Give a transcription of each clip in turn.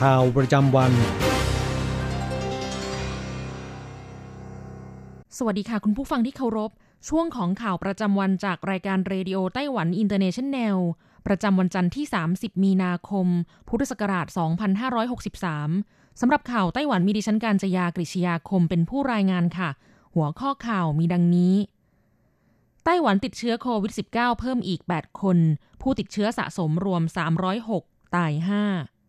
ข่าวประจำวัน สวัสดีค่ะคุณผู้ฟังที่เคารพ ช่วงของข่าวประจำวันจากรายการเรดิโอไต้หวันอินเตอร์เนชันแนล ประจำวันจันทร์ที่ 30 มีนาคม พุทธศักราช 2563 สำหรับข่าวไต้หวันมีดิฉันการจยากริชยาคมเป็นผู้รายงานค่ะ หัวข้อข่าวมีดังนี้ไต้หวันติดเชื้อโควิด -19 เพิ่มอีก 8 คน ผู้ติดเชื้อสะสมรวม 306 ตาย 5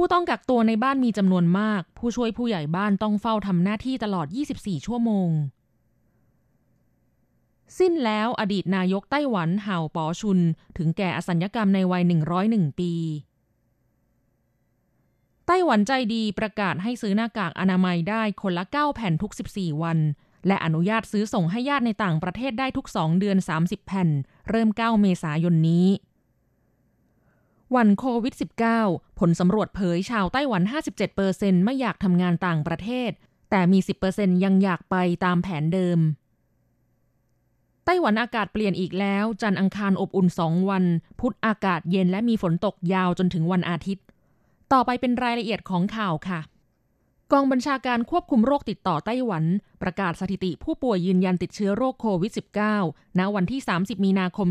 ผู้ต้องกักตัวในบ้านมีจำนวนมาก ผู้ช่วยผู้ใหญ่บ้านต้องเฝ้าทำหน้าที่ตลอด 24 ชั่วโมง สิ้นแล้วอดีตนายกไต้หวันเห่าปอชุน ถึงแก่อสัญญกรรมในวัย 101 ปี ไต้หวันใจดีประกาศให้ซื้อหน้ากากอนามัยได้คนละ 9 แผ่นทุก 14 วัน และอนุญาตซื้อส่งให้ญาติในต่างประเทศได้ทุก 2 เดือน 30 แผ่น เริ่ม 9 เมษายนนี้ วันโควิด -19 ผลสำรวจเผยชาวไต้หวัน 57%ไม่อยากทำงานต่างประเทศ แต่มี 10%ยังอยากไปตามแผนเดิม ไต้หวันอากาศเปลี่ยนอีกแล้ว จันทร์อังคารอบอุ่น 2 วัน พุธอากาศเย็นและมีฝนตกยาวจนถึงวันอาทิตย์ ต่อไปเป็นรายละเอียดของข่าวค่ะ กองบัญชาการควบคุมโรคติดต่อไต้หวัน ประกาศสถิติผู้ป่วยยืนยันติดเชื้อโรคโควิด -19 ณวันที่ 30 มีนาคม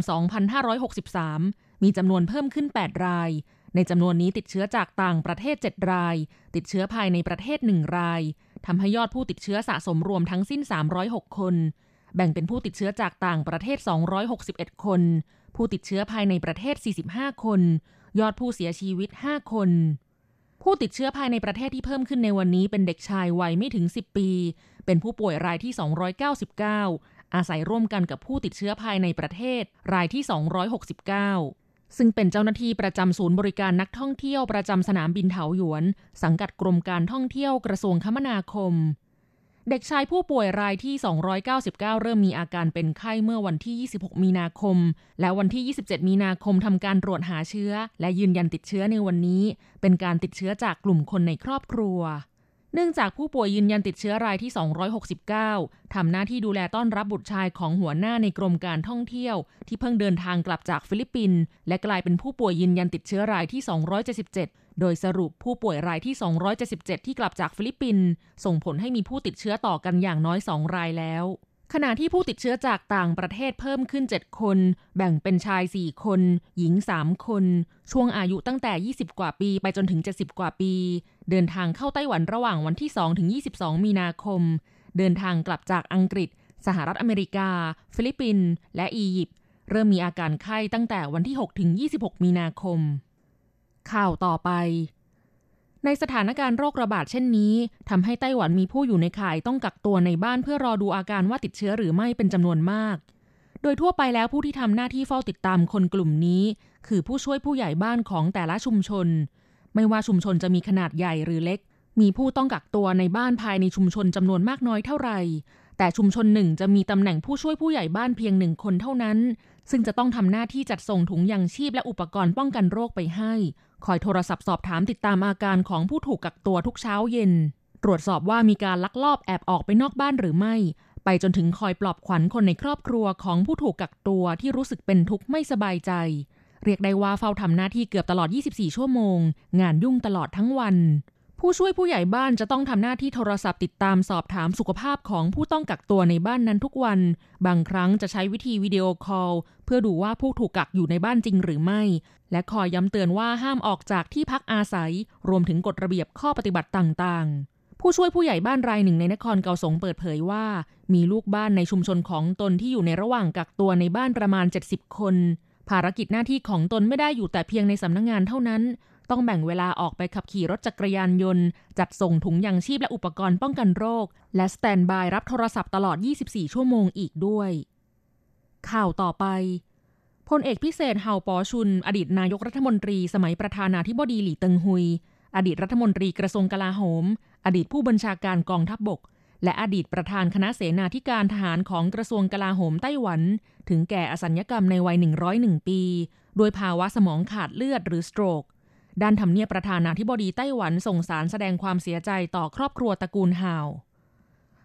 2563 มีจำนวนเพิ่มขึ้น 8 ราย ในจำนวนนี้ติดเชื้อจากต่างประเทศ 7 ราย ติดเชื้อภายในประเทศ 1 รายทำให้ยอดผู้ติดเชื้อสะสมรวมทั้งสิ้น 306 คน แบ่งเป็นผู้ติดเชื้อจากต่างประเทศ 261 คน ผู้ติดเชื้อภายในประเทศ 45 คน ยอดผู้เสียชีวิต 5 คนผู้ติดเชื้อภายในประเทศที่เพิ่มขึ้นในวันนี้เป็นเด็กชายวัยไม่ถึง 10 ปี เป็นผู้ป่วยรายที่ 299 อาศัยร่วมกันกับผู้ติดเชื้อภายในประเทศรายที่ 269 ซึ่งเป็นเจ้าหน้าที่ประจำศูนย์บริการนักท่องเที่ยวประจำสนามบินเถาหยวน สังกัดกรมการท่องเที่ยวกระทรวงคมนาคม เด็กชายผู้ป่วยรายที่ 299 เริ่มมีอาการเป็นไข้เมื่อวันที่ 26 มีนาคม และวันที่ 27 มีนาคมทำการตรวจหาเชื้อ และยืนยันติดเชื้อในวันนี้ เป็นการติดเชื้อจากกลุ่มคนในครอบครัว เนื่องจากผู้ป่วยยืนยันติดเชื้อรายที่ 269 ทำหน้าที่ดูแลต้อนรับบุตรชายของหัวหน้าในกรมการท่องเที่ยว ที่เพิ่งเดินทางกลับจากฟิลิปปินส์และกลายเป็นผู้ป่วยยืนยันติดเชื้อรายที่ 277 โดยสรุปผู้ป่วยรายที่ 277 ที่กลับจากฟิลิปปินส์ส่งผลให้มีผู้ติดเชื้อต่อกันอย่างน้อย 2 รายแล้ว ขณะที่ผู้ติดเชื้อจากต่างประเทศเพิ่มขึ้น 7 คน แบ่งเป็นชาย 4 คน หญิง 3 คน ช่วงอายุตั้งแต่ 20 กว่าปีไปจนถึง 70 กว่าปี เดินทางเข้าไต้หวันระหว่างวันที่ 2 ถึง 22 มีนาคม เดินทางกลับจากอังกฤษ สหรัฐอเมริกา ฟิลิปปินส์และอียิปต์เริ่มมีอาการไข้ตั้งแต่วันที่ 6 ถึง 26 มีนาคม ข่าวต่อไป ในสถานการณ์โรคระบาดเช่นนี้ทำให้ไต้หวันมีผู้อยู่ในข่ายต้องกักตัวในบ้านเพื่อรอดูอาการว่าติดเชื้อหรือไม่เป็นจำนวนมาก โดยทั่วไปแล้วผู้ที่ทำหน้าที่เฝ้าติดตามคนกลุ่มนี้ คือผู้ช่วยผู้ใหญ่บ้านของแต่ละชุมชน ไม่ว่าชุมชนจะมีขนาดใหญ่หรือเล็ก มีผู้ต้องกักตัวในบ้านภายในชุมชนจำนวนมากน้อยเท่าไหร่แต่ชุมชนหนึ่งจะมีตำแหน่งผู้ช่วยผู้ใหญ่บ้านเพียงหนึ่งคนเท่านั้น ซึ่งจะต้องทำหน้าที่จัดส่งถุงยางชีพและอุปกรณ์ป้องกันโรคไปให้ คอยโทรศัพท์สอบถามติดตามอาการของผู้ถูกกักตัวทุกเช้าเย็น ตรวจสอบว่ามีการลักลอบแอบออกไปนอกบ้านหรือไม่ ไปจนถึงคอยปลอบขวัญคนในครอบครัวของผู้ถูกกักตัวที่รู้สึกเป็นทุกข์ไม่สบายใจ เรียกได้ว่าเฝ้าทำหน้าที่เกือบตลอด 24 ชั่วโมง งานยุ่งตลอดทั้งวัน ผู้ช่วยผู้ใหญ่บ้านจะต้องทำหน้าที่โทรศัพท์ติดตามสอบถามสุขภาพของผู้ต้องกักตัวในบ้านนั้นทุกวัน บางครั้งจะใช้วิธีวิดีโอคอลเพื่อดูว่าผู้ถูกกักอยู่ในบ้านจริงหรือไม่ และคอยย้ำเตือนว่าห้ามออกจากที่พักอาศัย รวมถึงกฎระเบียบข้อปฏิบัติต่างๆผู้ช่วยผู้ใหญ่บ้านรายหนึ่งในนครเกาสงเปิดเผยว่า มีลูกบ้านในชุมชนของตนที่อยู่ในระหว่างกักตัวในบ้านประมาณ 70 คน ภารกิจหน้าที่ของตนไม่ได้อยู่แต่เพียงในสำนักงงานเท่านั้น ต้องแบ่งเวลาออกไปขับขี่รถจักรยานยนต์ จัดส่งถุงยางชีพและอุปกรณ์ป้องกันโรค และสแตนบายรับโทรศัพท์ตลอด 24 ชั่วโมงอีกด้วย ข่าวต่อไปพลเอกพิเศษเฮาปอชุน อดีตนายกรัฐมนตรี สมัยประธานาธิบดีหลี่เติงฮุย อดีตรัฐมนตรีกระทรวงกลาโหม อดีตผู้บัญชาการกองทัพบบก และอดีตประธานคณะเสนาธิการทหารของกระทรวงกลาโหมไต้หวัน ถึงแก่อสัญญกรรมในวัย 101 ปี โดยภาวะสมองขาดเลือดหรือสโตรก ด้านทำเนียบประธานาธิบดีไต้หวันส่งสารแสดงความเสียใจต่อครอบครัวตระกูลห่าว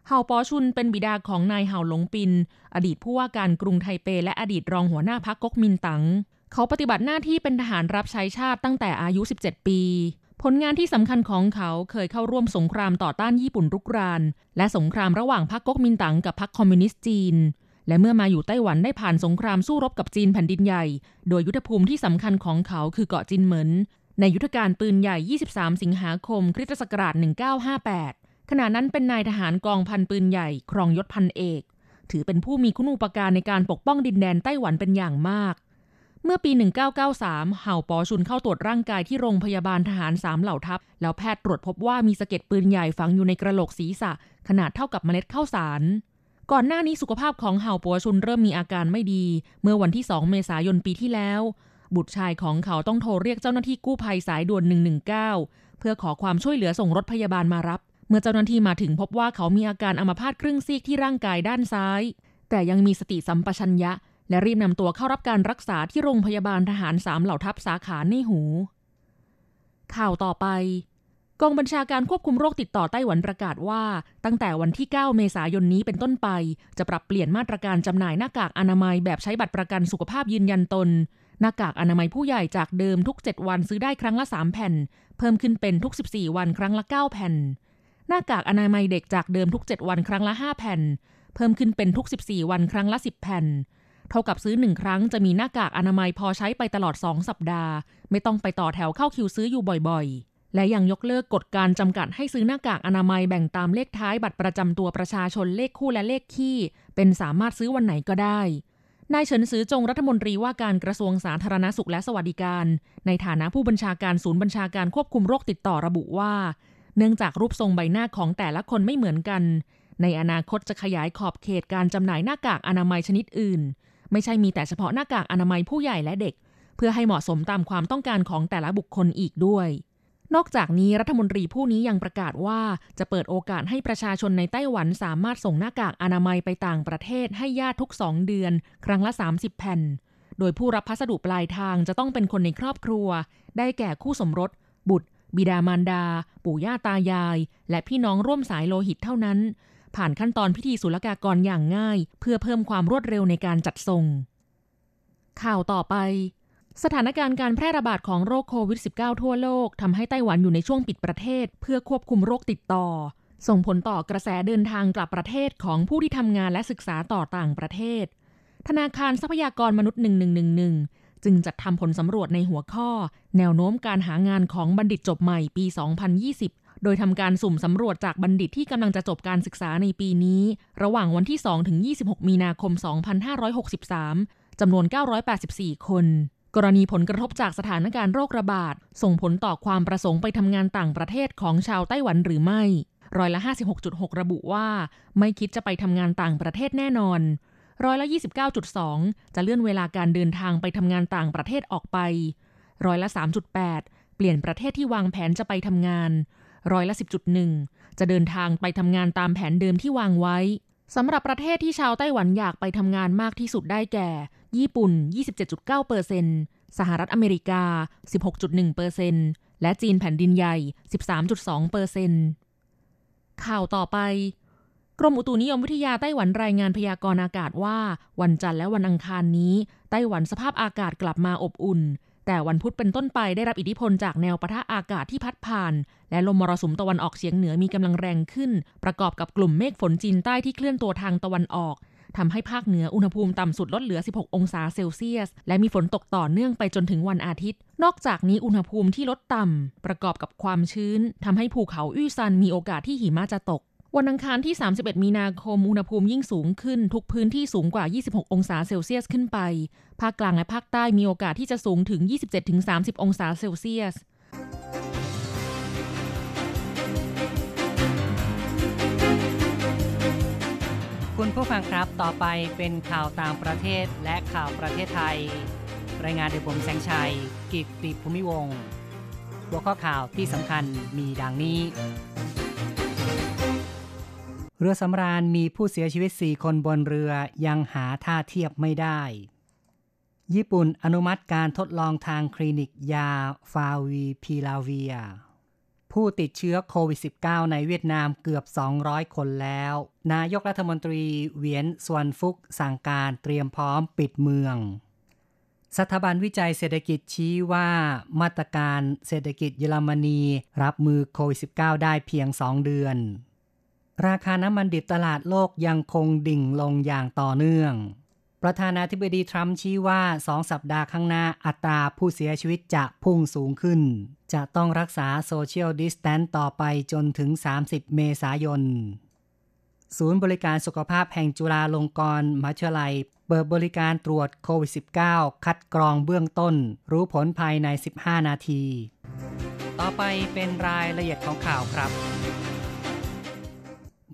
เฮาปอชุนเป็นบิดาของนายห่าหลงปิน อดีตผู้ว่าการกรุงไทเป และอดีตรองหัวหน้าพักก๊กมินตั๋งเขาปฏิบัติหน้าที่เป็นทหารรับใช้ชาติตั้งแต่อายุ 17 ปี ผลงานที่สำคัญของเขาเคยเข้าร่วมสงครามต่อต้านญี่ปุ่นรุกราน และสงครามระหว่างพรรคก๊กมินตั๋งกับพรรคคอมมิวนิสต์จีน และเมื่อมาอยู่ไต้หวันได้ผ่านสงครามสู้รบกับจีนแผ่นดินใหญ่ โดยยุทธภูมิที่สำคัญของเขาคือเกาะจินเหมิน ในยุทธการปืนใหญ่ 23 สิงหาคมคริสตศักราช 1958 ขณะนั้นเป็นนายทหารกองพันปืนใหญ่ ครองยศพันเอก ถือเป็นผู้มีคุณูปการในการปกป้องดินแดนไต้หวันเป็นอย่างมาก เมื่อปี 1993 เห่าปอชุนเข้าตรวจร่างกายที่โรงพยาบาลทหารสามเหล่าทัพ แล้วแพทย์ตรวจพบว่ามีสะเก็ดปืนใหญ่ฝังอยู่ในกระโหลกศีรษะ ขนาดเท่ากับเมล็ดข้าวสาร ก่อนหน้านี้สุขภาพของเห่าปอชุนเริ่มมีอาการไม่ดี เมื่อวันที่ 2 เมษายนปีที่แล้ว บุตรชายของเขาต้องโทรเรียกเจ้าหน้าที่กู้ภัยสายด่วน 119 เพื่อขอความช่วยเหลือส่งรถพยาบาลมารับ เมื่อเจ้าหน้าที่มาถึงพบว่าเขามีอาการอัมพาตครึ่งซีกที่ร่างกายด้านซ้าย แต่ยังมีสติสัมปชัญญะ และรีบนำตัวเข้ารับการรักษาที่โรงพยาบาลทหารสามเหล่าทัพสาขาในหู ข่าวต่อไปกองบัญชาการควบคุมโรคติดต่อไต้หวันประกาศว่า ตั้งแต่วันที่ 9 เมษายนนี้เป็นต้นไป จะปรับเปลี่ยนมาตรการจำหน่ายหน้ากากอนามัยแบบใช้บัตรประกันสุขภาพยืนยันตน หน้ากากอนามัยผู้ใหญ่จากเดิมทุก 7 วันซื้อได้ครั้งละ 3 แผ่น เพิ่มขึ้นเป็นทุก 14 วันครั้งละ 9 แผ่น หน้ากากอนามัยเด็กจากเดิมทุก 7 วันครั้งละ 5 แผ่น เพิ่มขึ้นเป็นทุก 14 วันครั้งละ 10 แผ่น เท่ากับซื้อหนึ่งครั้งจะมีหน้ากากอนามัยพอใช้ไปตลอด 2 สัปดาห์ ไม่ต้องไปต่อแถวเข้าคิวซื้ออยู่บ่อยๆและยังยกเลิกกฎการจำกัดให้ซื้อหน้ากากอนามัยแบ่งตามเลขท้ายบัตรประจำตัวประชาชนเลขคู่และเลขคี่ เป็นสามารถซื้อวันไหนก็ได้ นายเฉินซือจงรัฐมนตรีว่าการกระทรวงสาธารณสุขและสวัสดิการ ในฐานะผู้บัญชาการศูนย์บัญชาการควบคุมโรคติดต่อระบุว่า เนื่องจากรูปทรงใบหน้าของแต่ละคนไม่เหมือนกัน ในอนาคตจะขยายขอบเขตการจำหน่ายหน้ากากอนามัยชนิดอื่น ไม่ใช่มีแต่เฉพาะหน้ากากอนามัยผู้ใหญ่และเด็ก เพื่อให้เหมาะสมตามความต้องการของแต่ละบุคคลอีกด้วย นอกจากนี้รัฐมนตรีผู้นี้ยังประกาศว่าจะเปิดโอกาสให้ประชาชนในไต้หวันสามารถส่งหน้ากากอนามัยไปต่างประเทศให้ญาติทุกสองเดือน ครั้งละ 30 แผ่น โดยผู้รับพัสดุปลายทางจะต้องเป็นคนในครอบครัว ได้แก่คู่สมรส บุตร บิดามารดา ปู่ย่าตายาย และพี่น้องร่วมสายโลหิตเท่านั้น ผ่านขั้นตอนพิธีศุลกากรอย่างง่าย เพื่อเพิ่มความรวดเร็วในการจัดส่ง ข่าวต่อไป สถานการณ์การแพร่ระบาดของโรคโควิด -19 ทั่วโลกทำให้ไต้หวันอยู่ในช่วงปิดประเทศ เพื่อควบคุมโรคติดต่อ ส่งผลต่อกระแสเดินทางกลับประเทศของผู้ที่ทำงานและศึกษาต่อต่างประเทศ ธนาคารทรัพยากรมนุษย์ 1111 จึงจัดทำผลสำรวจในหัวข้อ แนวโน้มการหางานของบัณฑิตจบใหม่ปี 2020 โดยทำการสุ่มสำรวจจากบัณฑิตที่กำลังจะจบการศึกษาในปีนี้ ระหว่างวันที่2ถึง26 มีนาคม 2563จำนวน 984 คน กรณีผลกระทบจากสถานการณ์โรคระบาด ส่งผลต่อความประสงค์ไปทำงานต่างประเทศของชาวไต้หวันหรือไม่ ร้อยละ 56.6 ระบุว่า ไม่คิดจะไปทำงานต่างประเทศแน่นอน ร้อยละ 29.2 จะเลื่อนเวลาการเดินทางไปทำงานต่างประเทศออกไป ร้อยละ 3.8 เปลี่ยนประเทศที่วางแผนจะไปทำงาน ร้อยละ 10.1 จะเดินทางไปทำงานตามแผนเดิมที่วางไว้ สำหรับประเทศที่ชาวไต้หวันอยากไปทำงานมากที่สุดได้แก่ ญี่ปุ่น 27.9%สหรัฐอเมริกา 16.1%และจีนแผ่นดินใหญ่ 13.2%ข่าวต่อไป กรมอุตุนิยมวิทยาไต้หวันรายงานพยากรณ์อากาศว่า วันจันทร์และวันอังคารนี้ ไต้หวันสภาพอากาศกลับมาอบอุ่น แต่วันพุธเป็นต้นไปได้รับอิทธิพลจากแนวปะทะอากาศที่พัดผ่าน และลมมรสุมตะวันออกเฉียงเหนือมีกำลังแรงขึ้น ประกอบกับกลุ่มเมฆฝนจีนใต้ที่เคลื่อนตัวทางตะวันออกทำให้ภาคเหนืออุณหภูมิต่ำสุดลดเหลือ 16 องศาเซลเซียส และมีฝนตกต่อเนื่องไปจนถึงวันอาทิตย์ นอกจากนี้อุณหภูมิที่ลดต่ำประกอบกับความชื้นทำให้ภูเขาอี้ซันมีโอกาสที่หิมะจะตก วันอังคารที่ 31 มีนาคม อุณหภูมิยิ่งสูงขึ้น ทุกพื้นที่สูงกว่า 26 องศาเซลเซียสขึ้นไป ภาคกลางและภาคใต้มีโอกาสที่จะสูงถึง 27-30 องศาเซลเซียสคุณผู้ฟังครับ ต่อไปเป็นข่าวต่างประเทศและข่าวประเทศไทย รายงานโดยผมแสงชัย กิตติภูมิวงศ์ หัวข้อข่าวที่สำคัญมีดังนี้ เรือสำราญมีผู้เสียชีวิต 4 คนบนเรือยังหาท่าเทียบไม่ได้ ญี่ปุ่นอนุมัติการทดลองทางคลินิกยาฟาวิพิราเวียร์ ผู้ติดเชื้อโควิด -19 ในเวียดนามเกือบ 200 คนแล้ว นายกรัฐมนตรีเวียนสวนฟุกสั่งการเตรียมพร้อมปิดเมืองสถาบันวิจัยเศรษฐกิจชี้ว่ามาตรการเศรษฐกิจเยอรมนีรับมือโควิด -19 ได้เพียง 2 เดือน ราคาน้ำมันดิบตลาดโลกยังคงดิ่งลงอย่างต่อเนื่อง ประธานาธิบดีทรัมป์ชี้ว่าสองสัปดาห์ข้างหน้าอัตราผู้เสียชีวิตจะพุ่งสูงขึ้น จะต้องรักษา social distance ต่อไปจนถึง 30 เมษายน ศูนย์บริการสุขภาพแห่งจุฬาลงกรณ์มหาวิทยาลัย เปิดบริการตรวจโควิด -19 คัดกรองเบื้องต้น รู้ผลภายใน 15 นาที ต่อไปเป็นรายละเอียดของข่าวครับ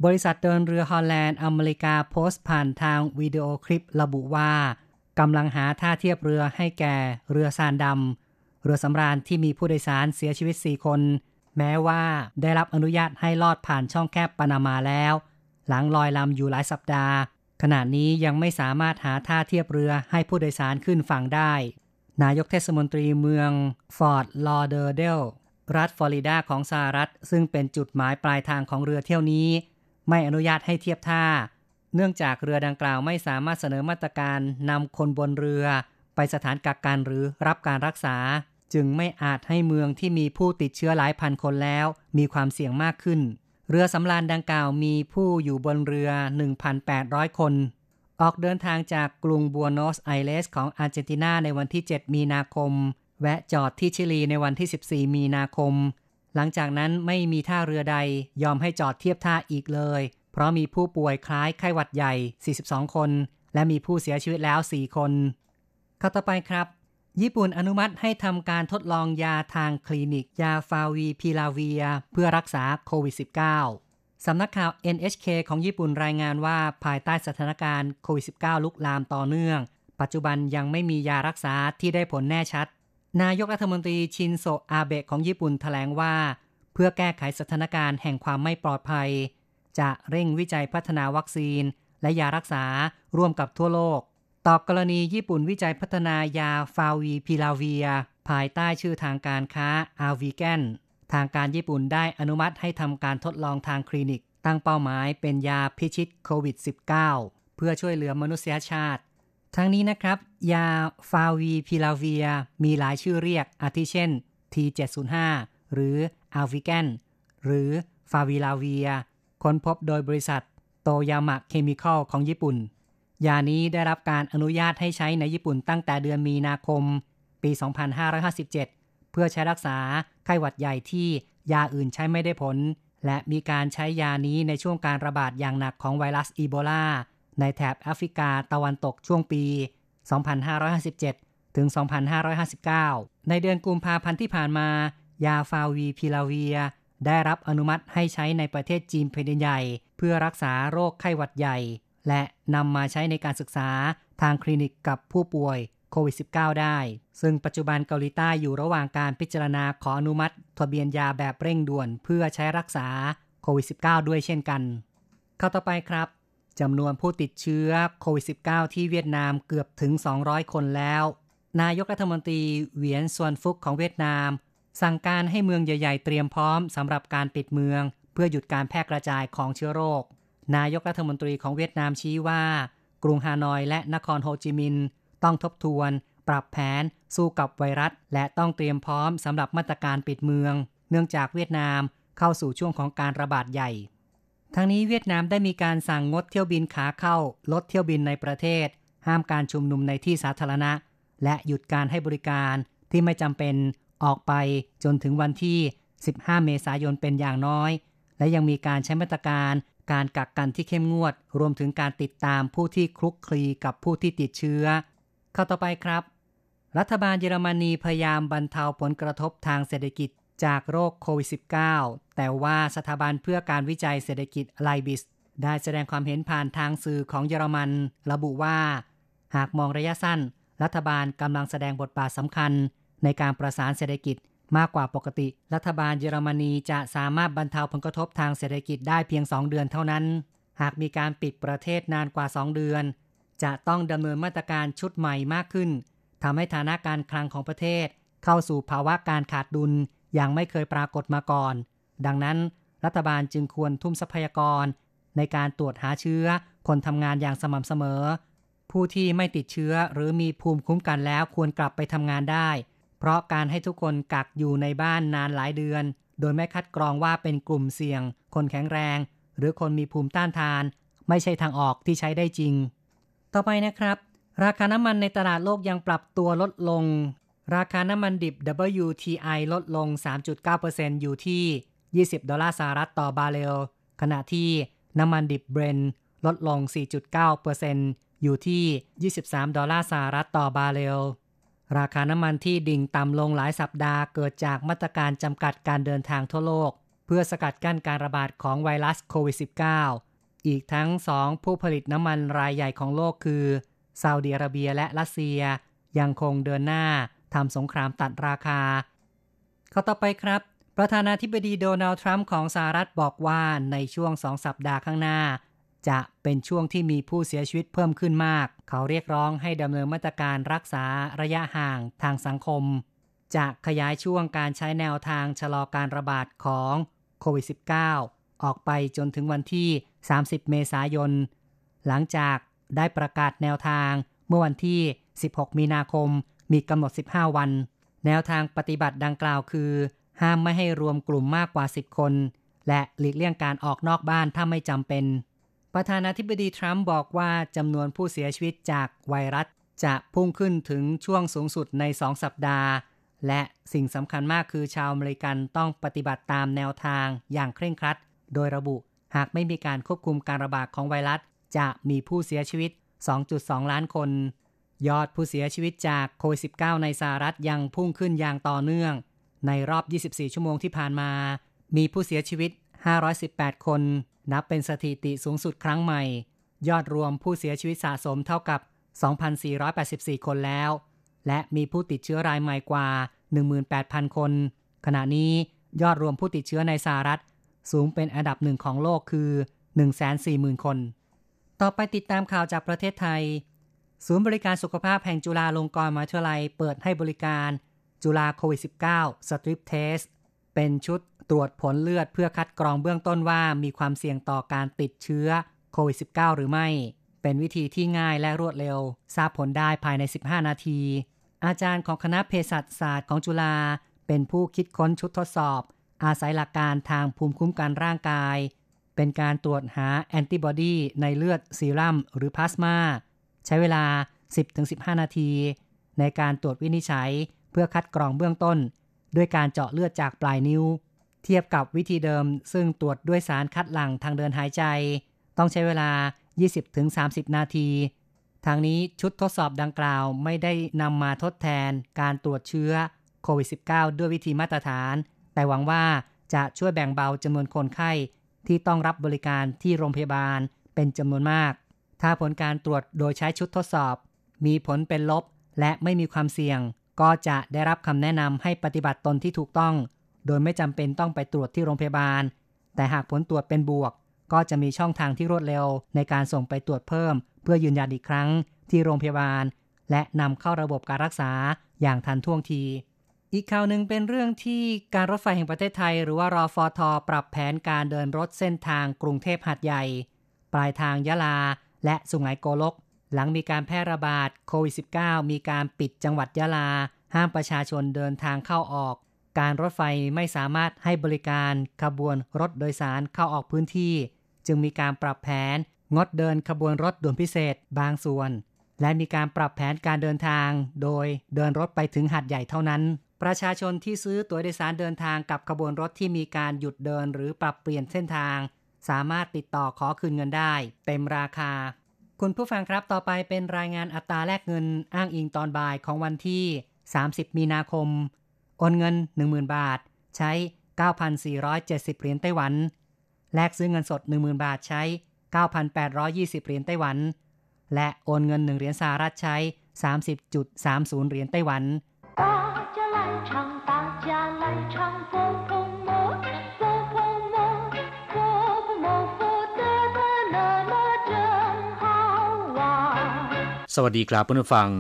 บริษัทเดินเรือ Holland America โพสต์ผ่านทางวิดีโอคลิประบุว่ากำลังหาท่าเทียบเรือให้แก่เรือซานดำ เรือสำราญที่มีผู้โดยสารเสียชีวิต 4 คน แม้ว่าได้รับอนุญาตให้ลอดผ่านช่องแคบปานามาแล้ว หลังลอยลำอยู่หลายสัปดาห์ ขณะนี้ยังไม่สามารถหาท่าเทียบเรือให้ผู้โดยสารขึ้นฝั่งได้ นายกเทศมนตรีเมืองฟอร์ดลอเดอร์เดลรัฐฟลอริดาของสหรัฐ ซึ่งเป็นจุดหมายปลายทางของเรือเที่ยวนี้ ไม่อนุญาตให้เทียบท่า เนื่องจากเรือดังกล่าวไม่สามารถเสนอมาตรการนำคนบนเรือ ไปสถานกักกันหรือรับการรักษา จึงไม่อาจให้เมืองที่มีผู้ติดเชื้อหลายพันคนแล้ว มีความเสี่ยงมากขึ้น เรือสำราญดังกล่าวมีผู้อยู่บนเรือ 1,800 คน ออกเดินทางจากกรุงบัวโนสไอเรสของอาร์เจนตินาในวันที่ 7 มีนาคม แวะจอดที่ชิลีในวันที่ 14 มีนาคม หลังจากนั้นไม่มีท่าเรือใดยอมให้จอดเทียบท่าอีกเลย เพราะมีผู้ป่วยคล้ายไข้หวัดใหญ่ 42 คน และมีผู้เสียชีวิตแล้ว 4 คนข้าต่อไปครับ ญี่ปุ่นอนุมัติให้ทำการทดลองยาทางคลินิก ยาฟาวีพิลาเวีย เพื่อรักษาโควิด -19 สำนักข่าว NHK ของญี่ปุ่นรายงานว่าภายใต้สถานการณ์โควิด -19 ลุกลามต่อเนื่อง ปัจจุบันยังไม่มียารักษาที่ได้ผลแน่ชัด นายกรัฐมนตรีชินโซอาเบะของญี่ปุ่นถแถลงว่า เพื่อแก้ไขสถานการณ์แห่งความไม่ปลอดภัย จะเร่งวิจัยพัฒนาวัคซีน และยารักษาร่วมกับทั่วโลก ต่อกรณีญี่ปุ่นวิจัยพัฒนายาฟาวิพิราเวียร์ ภายใต้ชื่อทางการค้า Avigan ทางการญี่ปุ่นได้อนุมัติให้ทำการทดลองทางคลินิก ตั้งเป้าหมายเป็นยาพิชิตโควิด -19 เพื่อช่วยเหลือมนุษยชาติ ทั้งนี้นะครับ ยาฟาวิพิราเวียร์ มีหลายชื่อเรียกอาทิเช่น T705 หรืออัลวิแกนหรือฟาวิลาเวีย ค้นพบโดยบริษัท โตยามะเคมีคอลของญี่ปุ่น ยานี้ได้รับการอนุญาตให้ใช้ในญี่ปุ่นตั้งแต่เดือนมีนาคม ปี 2557 เพื่อใช้รักษาไข้หวัดใหญ่ที่ยาอื่นใช้ไม่ได้ผล และมีการใช้ยานี้ในช่วงการระบาดอย่างหนักของไวรัสอีโบลา ในแถบแอฟริกาตะวันตกช่วงปี 2557 ถึง 2559 ในเดือนกุมภาพันธ์ที่ผ่านมา ยาฟาวีพิลาเวีย ได้รับอนุมัติให้ใช้ในประเทศจีนแผ่นใหญ่ เพื่อรักษาโรคไข้หวัดใหญ่ และนำมาใช้ในการศึกษาทางคลินิกกับผู้ป่วยโควิด -19 ได้ ซึ่งปัจจุบันเกาหลีใต้อยู่ระหว่างการพิจารณาขออนุมัติ ทะเบียนยาแบบเร่งด่วนเพื่อใช้รักษาโควิด -19 ด้วยเช่นกัน เข้าต่อไปครับ จำนวนผู้ติดเชื้อโควิด -19 ที่เวียดนามเกือบถึง 200 คนแล้ว นายกรัฐมนตรีเหวียนส่วนฟุกของเวียดนาม สั่งการให้เมืองใหญ่ ๆ เตรียมพร้อมสำหรับการปิดเมือง เพื่อหยุดการแพร่กระจายของเชื้อโรค นายกรัฐมนตรีของเวียดนามชี้ว่า กรุงฮานอยและนครโฮจิมินห์ต้องทบทวน ปรับแผน สู้กับไวรัส และต้องเตรียมพร้อมสำหรับมาตรการปิดเมือง เนื่องจากเวียดนามเข้าสู่ช่วงของการระบาดใหญ่ ทั้งนี้เวียดนามได้มีการสั่งงดเที่ยวบินขาเข้า ลดเที่ยวบินในประเทศ ห้ามการชุมนุมในที่สาธารณะ และหยุดการให้บริการที่ไม่จำเป็นออกไปจนถึงวันที่ 15 เมษายนเป็นอย่างน้อย และยังมีการใช้มาตรการการกักกันที่เข้มงวด รวมถึงการติดตามผู้ที่คลุกคลีกับผู้ที่ติดเชื้อเข้าต่อไปครับ รัฐบาลเยอรมนีพยายามบรรเทาผลกระทบทางเศรษฐกิจจากโรคโควิด -19 แต่ว่าสถาบันเพื่อการวิจัยเศรษฐกิจไลบิส ได้แสดงความเห็นผ่านทางสื่อของเยอรมัน ระบุว่า หากมองระยะสั้น รัฐบาลกำลังแสดงบทบาทสำคัญ ในการประสานเศรษฐกิจมากกว่าปกติ รัฐบาลเยอรมนีจะสามารถบรรเทาผลกระทบทางเศรษฐกิจได้เพียง 2 เดือนเท่านั้น หากมีการปิดประเทศนานกว่า 2 เดือน จะต้องดำเนินมาตรการชุดใหม่มากขึ้นทำให้ฐานะการคลังของประเทศ เข้าสู่ภาวะการขาดดุลอย่างไม่เคยปรากฏมาก่อน ดังนั้นรัฐบาลจึงควรทุ่มทรัพยากร ในการตรวจหาเชื้อคนทำงานอย่างสม่ำเสมอ ผู้ที่ไม่ติดเชื้อหรือมีภูมิคุ้มกันแล้วควรกลับไปทำงานได้ เพราะการให้ทุกคนกักอยู่ในบ้านนานหลายเดือน โดยไม่คัดกรองว่าเป็นกลุ่มเสี่ยง คนแข็งแรง หรือคนมีภูมิต้านทาน ไม่ใช่ทางออกที่ใช้ได้จริง ต่อไปนะครับ ราคาน้ำมันในตลาดโลกยังปรับตัวลดลง ราคาน้ำมันดิบ WTI ลดลง 3.9%อยู่ที่ 20 ดอลลาร์สหรัฐต่อบาร์เรล ขณะที่น้ำมันดิบเบรนท์ลดลง 4.9%อยู่ที่ 23 ดอลลาร์สหรัฐต่อบาร์เรล ราคาน้ำมันที่ดิ่งต่ำลงหลายสัปดาห์เกิดจากมาตรการจำกัดการเดินทางทั่วโลก เพื่อสกัดกั้นการระบาดของไวรัสโควิด -19 อีกทั้งสองผู้ผลิตน้ำมันรายใหญ่ของโลกคือซาอุดิอาระเบียและรัสเซีย ยังคงเดินหน้าทำสงครามตัดราคา เข้าต่อไปครับ ประธานาธิบดีโดนัลด์ทรัมป์ของสหรัฐบอกว่าในช่วงสองสัปดาห์ข้างหน้า จะเป็นช่วงที่มีผู้เสียชีวิตเพิ่มขึ้นมาก เขาเรียกร้องให้ดำเนินมาตรการรักษาระยะห่างทางสังคม จะขยายช่วงการใช้แนวทางชะลอการระบาดของโควิด -19 ออกไปจนถึงวันที่ 30 เมษายน หลังจากได้ประกาศแนวทางเมื่อวันที่ 16 มีนาคมมีกำหนด 15 วัน แนวทางปฏิบัติดังกล่าวคือ ห้ามไม่ให้รวมกลุ่มมากกว่า 10 คน และหลีกเลี่ยงการออกนอกบ้านถ้าไม่จำเป็น ประธานาธิบดีทรัมป์บอกว่าจำนวนผู้เสียชีวิตจากไวรัส จะพุ่งขึ้นถึงช่วงสูงสุดใน 2 สัปดาห์ และสิ่งสำคัญมากคือชาวอเมริกันต้องปฏิบัติตามแนวทางอย่างเคร่งครัด โดยระบุหากไม่มีการควบคุมการระบาดของไวรัส จะมีผู้เสียชีวิต 2.2 ล้านคน ยอดผู้เสียชีวิตจากโควิด -19 ในสหรัฐยังพุ่งขึ้นอย่างต่อเนื่อง ในรอบ 24 ชั่วโมงที่ผ่านมา มีผู้เสียชีวิต 518 คน นับเป็นสถิติสูงสุดครั้งใหม่ ยอดรวมผู้เสียชีวิตสะสมเท่ากับ 2,484 คนแล้ว และมีผู้ติดเชื้อรายใหม่กว่า 18,000 คน ขณะนี้ยอดรวมผู้ติดเชื้อในสหรัฐ สูงเป็นอันดับหนึ่งของโลกคือ 140,000 คน ต่อไปติดตามข่าวจากประเทศไทย ศูนย์บริการสุขภาพแห่งจุฬาลงกรณ์มหาวิทยาลัยเปิดให้บริการ จุฬาโควิด -19 Strip Test เป็นชุดตรวจผลเลือดเพื่อคัดกรองเบื้องต้นว่ามีความเสี่ยงต่อการติดเชื้อโควิด -19 หรือไม่ เป็นวิธีที่ง่ายและรวดเร็ว ทราบผลได้ภายใน 15 นาที อาจารย์ของคณะเภสัชศาสตร์ของจุฬาเป็นผู้คิดค้นชุดทดสอบ อาศัยหลักการทางภูมิคุ้มกันร่างกาย เป็นการตรวจหาแอนติบอดีในเลือดซีรัมหรือพลาสมาใช้เวลา 10-15 นาที ในการตรวจวินิจฉัย พื่อคัดกรองเบื้องต้น ด้วยการเจาะเลือดจากปลายนิ้ว เทียบกับวิธีเดิม ซึ่งตรวจด้วยสารคัดหลั่งทางเดินหายใจ ต้องใช้เวลา 20-30 นาที ทางนี้ชุดทดสอบดังกล่าวไม่ได้นำมาทดแทนการตรวจเชื้อโควิด -19 ด้วยวิธีมาตรฐาน แต่หวังว่าจะช่วยแบ่งเบาจำนวนคนไข้ที่ต้องรับบริการที่โรงพยาบาลเป็นจำนวนมาก ถ้าผลการตรวจโดยใช้ชุดทดสอบ มีผลเป็นลบและไม่มีความเสี่ยง ก็จะได้รับคำแนะนำให้ปฏิบัติตนที่ถูกต้อง โดยไม่จำเป็นต้องไปตรวจที่โรงพยาบาล แต่หากผลตรวจเป็นบวก ก็จะมีช่องทางที่รวดเร็ว ในการส่งไปตรวจเพิ่ม เพื่อยืนยันอีกครั้งที่โรงพยาบาล และนำเข้าระบบการรักษาอย่างทันท่วงที อีกข่าวหนึ่งเป็นเรื่องที่การรถไฟแห่งประเทศไทย หรือว่ารอฟอทอปรับแผนการเดินรถเส้นทางกรุงเทพหัดใหญ่ ปลายทางยะลา และสุไหงโกลก หลังมีการแพร่ระบาดโควิด -19 มีการปิดจังหวัดยะลา ห้ามประชาชนเดินทางเข้าออก การรถไฟไม่สามารถให้บริการขบวนรถโดยสารเข้าออกพื้นที่ จึงมีการปรับแผน งดเดินขบวนรถด่วนพิเศษบางส่วน และมีการปรับแผนการเดินทาง โดยเดินรถไปถึงหัดใหญ่เท่านั้น ประชาชนที่ซื้อตั๋วโดยสารเดินทางกับขบวนรถที่มีการหยุดเดินหรือปรับเปลี่ยนเส้นทาง สามารถติดต่อขอคืนเงินได้ เต็มราคา คุณผู้ฟังครับต่อไปเป็นรายงานอัตราแลกเงินอ้างอิงตอนบ่ายของวันที่ 30 มีนาคม โอนเงิน 10,000 บาท ใช้ 9,470 เหรียญไต้หวัน แลกซื้อเงินสด 10,000 บาทใช้ 9,820 เหรียญไต้หวัน และโอนเงิน 1 เหรียญสหรัฐใช้ 30.30 เหรียญไต้หวัน大家来唱大家来唱佛佛 สวัสดีครับเพื่อนฟัง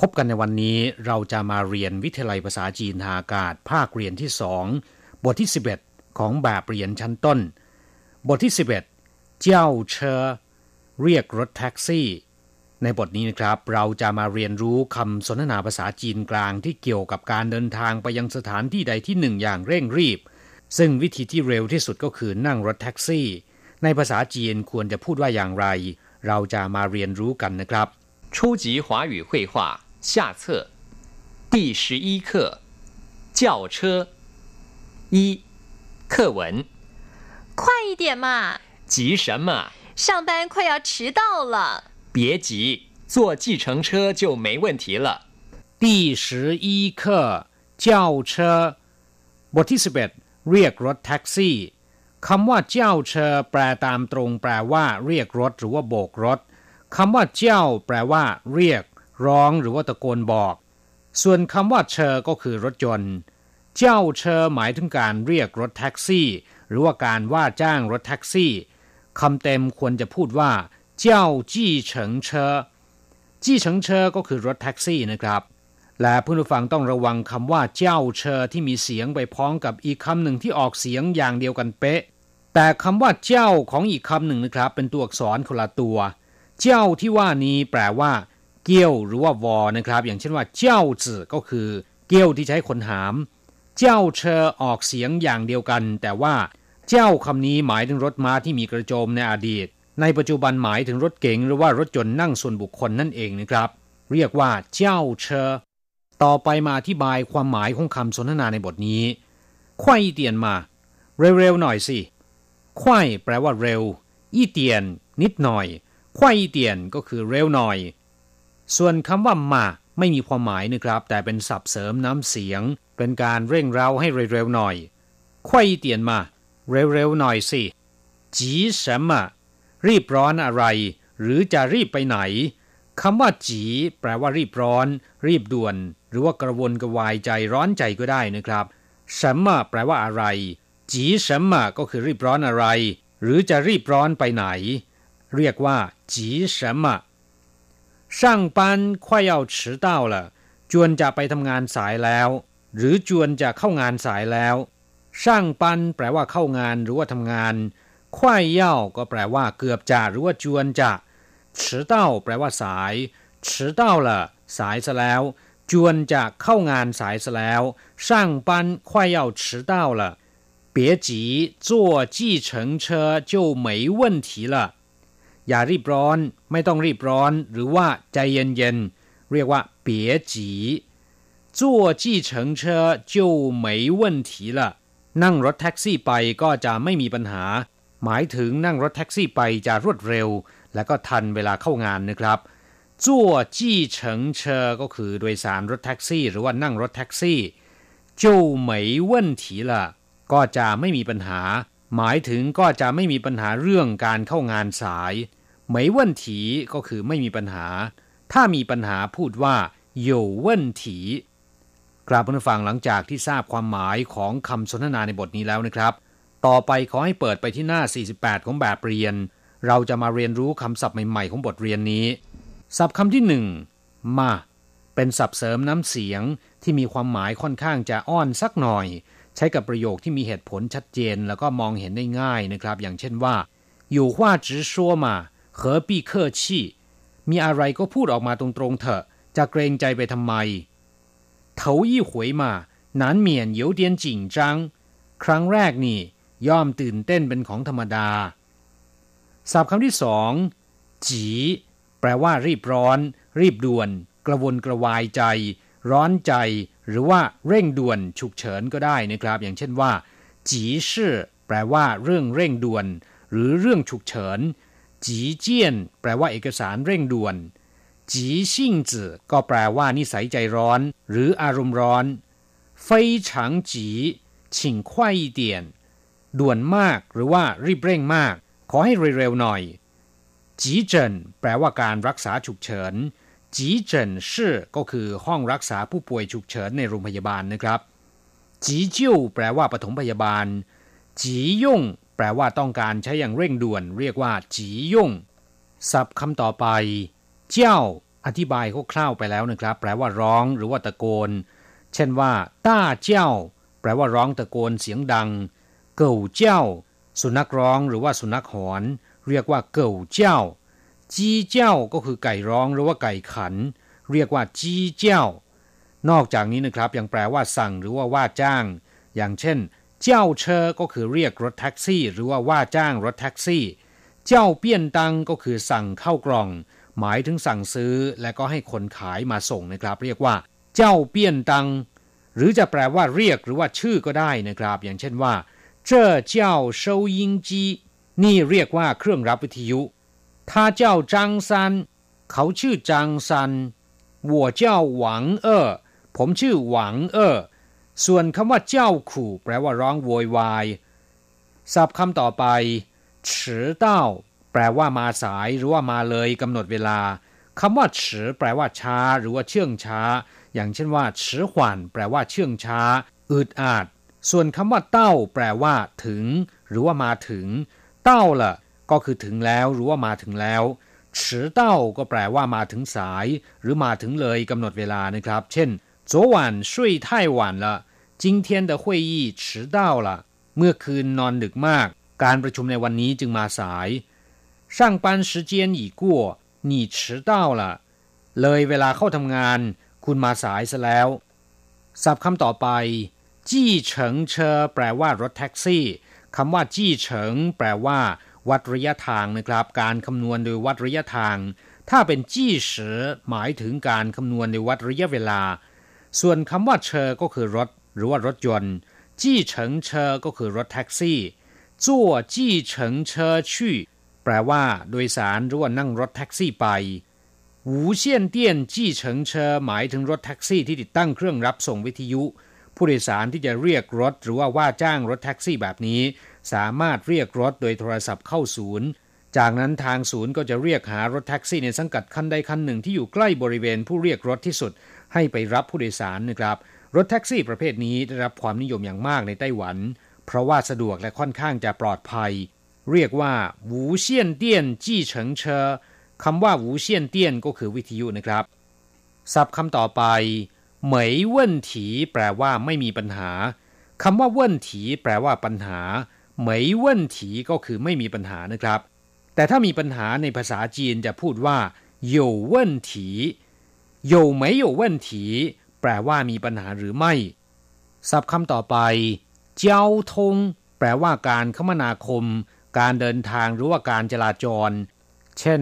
พบกันในวันนี้เราจะมาเรียนวิทยาลัยภาษาจีนทางอากาศ ภาคเรียนที่สองบทที่ 11 ของแบบเรียนชั้นต้น บทที่ 11 เจ้าเชอเรียกรถแท็กซี่ ในบทนี้นะครับเราจะมาเรียนรู้คำสนทนาภาษาจีนกลางที่เกี่ยวกับการเดินทางไปยังสถานที่ใดที่หนึ่งอย่างเร่งรีบ ซึ่งวิธีที่เร็วที่สุดก็คือนั่งรถแท็กซี่ ในภาษาจีนควรจะพูดว่าอย่างไร เราจะมาเรียนรู้กันนะครับ 初级华语绘画下册第十一课轿车一课文快一点嘛，急什么？上班快要迟到了。别急，坐计程车就没问题了。第十一课เจ้าเชอบทที่11เรียกรถแท็กซี่คำว่าเจ้าเชอแปลตามตรงแปลว่า เรียกรถหรือว่าโบกรถ คำว่าเจ้าแปลว่า เรียก ร้องหรือว่าตะโกนบอก ส่วนคำว่าเชอก็คือรถยนต์ เจ้าเชอหมายถึงการเรียกรถแท็กซี่ หรือว่าการว่าจ้างรถแท็กซี่คำเต็มควรจะพูดว่า เจ้าจี้เฉิงเชอจี้เฉิงเชอก็คือรถแท็กซี่นะครับ และผู้ฟังต้องระวังคำว่าเจ้าเชอที่มีเสียงไปพ้องกับอีกคำหนึ่งที่ออกเสียงอย่างเดียวกันเป๊ะ แต่คำว่าเจ้าของอีกคำหนึ่งนะครับ เป็นตัวอักษรคนละตัว เจ้าที่ว่านี้แปลว่า เกี้ยวหรือว่าวอนะครับ อย่างเช่นว่าเจ้าจื่อก็คือ เกี้ยวที่ใช้คนหาม เจ้าเชอออกเสียงอย่างเดียวกัน แต่ว่าเจ้าคำนี้หมายถึงรถม้าที่มีกระโจมในอดีต ในปัจจุบันหมายถึงรถเก๋งหรือว่ารถยนต์นั่งส่วนบุคคลนั่นเองนะครับ เรียกว่าเจ้าเชอต่อไปมาอธิบายความหมายของคำสนทนาในบทนี้ควายเตียนมา เร็วๆหน่อยสิควายแปลว่าเร็ว อีเตียน นิดหน่อย ไขว้เตียนก็คือเร็วหน่อย ส่วนคำว่ามาไม่มีความหมายนะครับ แต่เป็นศัพท์เสริมน้ำเสียง เป็นการเร่งเร้าให้เร็วๆหน่อยไขว้เตียนมา เร็วๆหน่อยสิจี什么รีบร้อนอะไร หรือจะรีบไปไหนคำว่าจีแปลว่ารีบร้อน รีบด่วน หรือว่ากระวนกระวายใจร้อนใจก็ได้นะครับสัมมาแปลว่าอะไร จีสัมมาก็คือรีบร้อนอะไร หรือจะรีบร้อนไปไหน เรียกว่าจี什么上班快要迟到了จวนจะไปทำงานสายแล้ว หรือจวนจะเข้างานสายแล้วช่างปันแปลว่าเข้างานหรือว่าทำงานควายเย่าก็แปลว่าเกือบจะหรือว่าจวนจะ迟到แปลว่าสาย迟到了สายซะแล้ว จวนจะเข้างานสายซะแล้ว上班快要迟到了别急坐计程车就没问题了 อย่ารีบร้อน ไม่ต้องรีบร้อน หรือว่าใจเย็นๆ เรียกว่าเปียจีจู่จีเฉิงนั่งรถแท็กซี่ไปก็จะไม่มีปัญหา หมายถึงนั่งรถแท็กซี่ไปจะรวดเร็ว และก็ทันเวลาเข้างานนะครับจั่วจี้เฉิงเชก็คือโดยสารรถแท็กซี่ หรือว่านั่งรถแท็กซี่จู่ไม่ก็จะไม่มีปัญหา หมายถึงก็จะไม่มีปัญหาเรื่องการเข้างานสายไมยเว่นถีก็คือไม่มีปัญหา ถ้ามีปัญหาพูดว่าโยเว่นถีกราบผู้ฟังหลังจากที่ทราบความหมายของคำสนทนาในบทนี้แล้วนะครับ ต่อไปขอให้เปิดไปที่หน้า 48 ของแบบเรียน เราจะมาเรียนรู้คำศัพท์ใหม่ๆ ของบทเรียนนี้ ศัพท์คำที่หนึ่งมาเป็นศัพท์เสริมน้ำเสียงที่มีความหมายค่อนข้างจะอ้อนสักหน่อย ใช้กับประโยคที่มีเหตุผลชัดเจนแล้วก็มองเห็นได้ง่ายนะครับ อย่างเช่นว่าอยู่ว่าจื้อชัมีอะไรก็พูดออกมาตรงๆเถอะ จะเกรงใจไปทำไมเถายี่หวยมานั้นเมียนเยวเดียนจิงจัง ครั้งแรกนี่ ย่อมตื่นเต้นเป็นของธรรมดาศัพท์คำที่สองจีแปลว่ารีบร้อน รีบด่วน กระวนกระวายใจ ร้อนใจ หรือว่าเร่งด่วนฉุกเฉินก็ได้นะครับ อย่างเช่นว่าจีชื่อแปลว่าเรื่องเร่งด่วน หรือเรื่องฉุกเฉินจีเจียนแปลว่าเอกสารเร่งด่วนจีซิ่งจื่อก็แปลว่านิสัยใจร้อน หรืออารมณ์ร้อน非常急请快一点ด่วนมากหรือว่ารีบเร่งมาก ขอให้เร็วๆหน่อยจีเจินแปลว่าการรักษาฉุกเฉิน จีเจินชื่อก็คือห้องรักษาผู้ป่วยฉุกเฉินในโรงพยาบาลนะครับ จีจิ้วแปลว่าปฐมพยาบาล จียุ่ง แปลว่าต้องการใช้อย่างเร่งด่วน เรียกว่า จียุ่งศัพท์คำต่อไป เจ้า อธิบายคร่าวๆไปแล้วนะครับ แปลว่าร้องหรือว่าตะโกน เช่นว่า ต้าเจ้า แปลว่าร้องตะโกนเสียงดัง เก่าเจ้า สุนัขร้องหรือว่าสุนัขหอน เรียกว่าเก่าเจ้า จีเจ้าก็คือไก่ร้องหรือว่าไก่ขัน เรียกว่าจีเจ้า นอกจากนี้นะครับยังแปลว่าสั่งหรือว่าว่าจ้าง อย่างเช่น เจ้าเชอก็คือเรียกรถแท็กซี่ หรือว่าว่าจ้างรถแท็กซี่ เจ้าเปี้ยนตังก็คือสั่งเข้ากล่อง หมายถึงสั่งซื้อ และก็ให้คนขายมาส่งนะครับ เรียกว่า เจ้าเปี้ยนตัง หรือจะแปลว่าเรียกหรือว่าชื่อก็ได้นะครับ อย่างเช่นว่าเจ้าเจ้า收音机นี่เรียกว่าเครื่องรับวิทยุ 他叫张三เขาชื่อจางซัน我叫หวังเอ๋อผมชื่อหวังเอ๋อส่วนคำว่าเจ้าขู่แปลว่าร้องโวยวายศัพท์คำต่อไป迟到แปลว่ามาสายหรือว่ามาเลยกำหนดเวลาคำว่าฉแปลว่าช้า หรือว่าเชื่องช้า อย่างเช่นว่าฉหวันแปลว่าเชื่องช้าอึดอาดส่วนคำว่าเต้า แปลว่าถึง หรือว่ามาถึง เต้าล่ะ ก็คือถึงแล้วหรือว่ามาถึงแล้วฉเต้าก็แปลว่ามาถึงสาย หรือมาถึงเลยกำหนดเวลานะครับ เช่น昨晚睡太晚了今天的会议迟到了เมื่อคืนนอนดึกมาก การประชุมในวันนี้จึงมาสาย上班时间已过你迟到了เลยเวลาเข้าทำงาน คุณมาสายซะแล้วศัพท์คำต่อไปจี้เฉิงเชอแปลว่ารถแท็กซี่คำว่าจี้เฉิงแปลว่า วัดระยะทางนะครับ การคำนวณโดยวัดระยะทาง ถ้าเป็นจี้เสือหมายถึงการคำนวณโดยวัดระยะเวลา ส่วนคำว่าเชอก็คือรถ หรือว่ารถยนต์ จี้เฉิงเชอก็คือรถแท็กซี่จั่วจี้เฉิงเชอชี่แปลว่า โดยสารหรือว่านั่งรถแท็กซี่ไปหูเซียนเตี้ยนจี้เฉิงเชอหมายถึงรถแท็กซี่ที่ติดตั้งเครื่องรับส่งวิทยุ ผู้โดยสารที่จะเรียกรถ หรือว่าว่าจ้างรถแท็กซี่แบบนี้ สามารถเรียกรถโดยโทรศัพท์เข้าศูนย์ จากนั้นทางศูนย์ก็จะเรียกหารถแท็กซี่ในสังกัดคันใดคันหนึ่งที่อยู่ใกล้บริเวณผู้เรียกรถที่สุด ให้ไปรับผู้โดยสารนะครับรถแท็กซี่ประเภทนี้ได้รับความนิยมอย่างมากในไต้หวัน เพราะว่าสะดวกและค่อนข้างจะปลอดภัย เรียกว่าหูเซียนเตี้ยนจี้เฉิงเชอคำว่าหูเซียนเตี้ยนก็คือวิทยุนะครับศัพท์คำต่อไปเหมยเว่นถีแปลว่าไม่มีปัญหาคำว่าเว่นถีแปลว่าปัญหา เหมยเว่นถีก็คือไม่มีปัญหานะครับ แต่ถ้ามีปัญหาในภาษาจีนจะพูดว่า有问题有没有问题แปลว่ามีปัญหาหรือไม่ศัพท์คำต่อไปเจ้าทงแปลว่าการคมนาคม การเดินทางหรือว่าการจราจร เช่น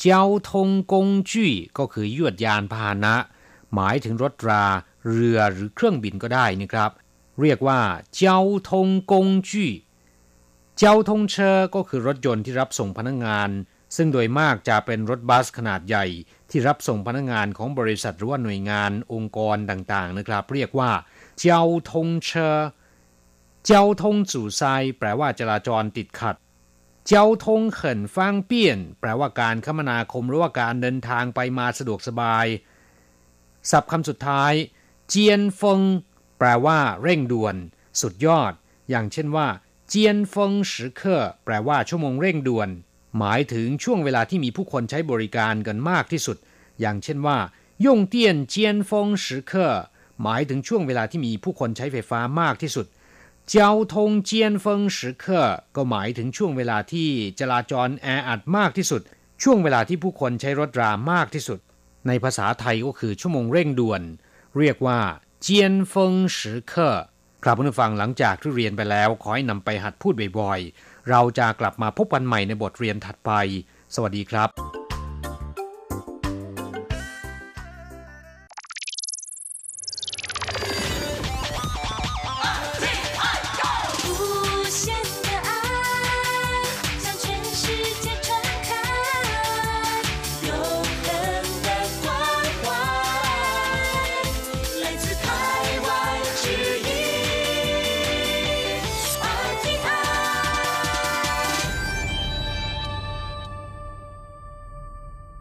เจ้าทงกงจุ้ยก็คือยวดยานพาหนะ หมายถึงรถรา เรือหรือเครื่องบินก็ได้นะครับ เรียกว่าเจ้าทงกงจุ้ย เจ้าทงเชอก็คือรถยนต์ที่รับส่งพนักงงาน ซึ่งโดยมากจะเป็นรถบัสขนาดใหญ่ ที่รับส่งพนักงานของบริษัทหรือว่าหน่วยงานองค์กรต่างๆนะครับ เรียกว่าเจ้าทงเชอเจ้าทงจู่ไซแปลว่าจราจรติดขัดเจ้าทงเขินฟางเปี้ยน แปลว่าการคมนาคมหรือว่าการเดินทางไปมาสะดวกสบาย ศัพท์คำสุดท้าย เจียนฟงแปลว่า เร่งด่วน สุดยอด อย่างเช่นว่า เจียนฟงสิเคอร์แปลว่าชั่วโมงเร่งด่วน หมายถึงช่วงเวลาที่มีผู้คนใช้บริการกันมากที่สุด อย่างเช่นว่า用电尖峰时刻 หมายถึงช่วงเวลาที่มีผู้คนใช้ไฟฟ้ามากที่สุด交通尖峰时刻 ก็หมายถึงช่วงเวลาที่จราจรแออัดมากที่สุด ช่วงเวลาที่ผู้คนใช้รถรามากที่สุด ในภาษาไทยก็คือชั่วโมงเร่งด่วน เรียกว่า 尖峰时刻 ครับผู้ฟังหลังจากที่เรียนไปแล้ว ขอให้นำไปหัดพูดบ่อยๆ เราจะกลับมาพบกันใหม่ในบทเรียนถัดไป สวัสดีครับ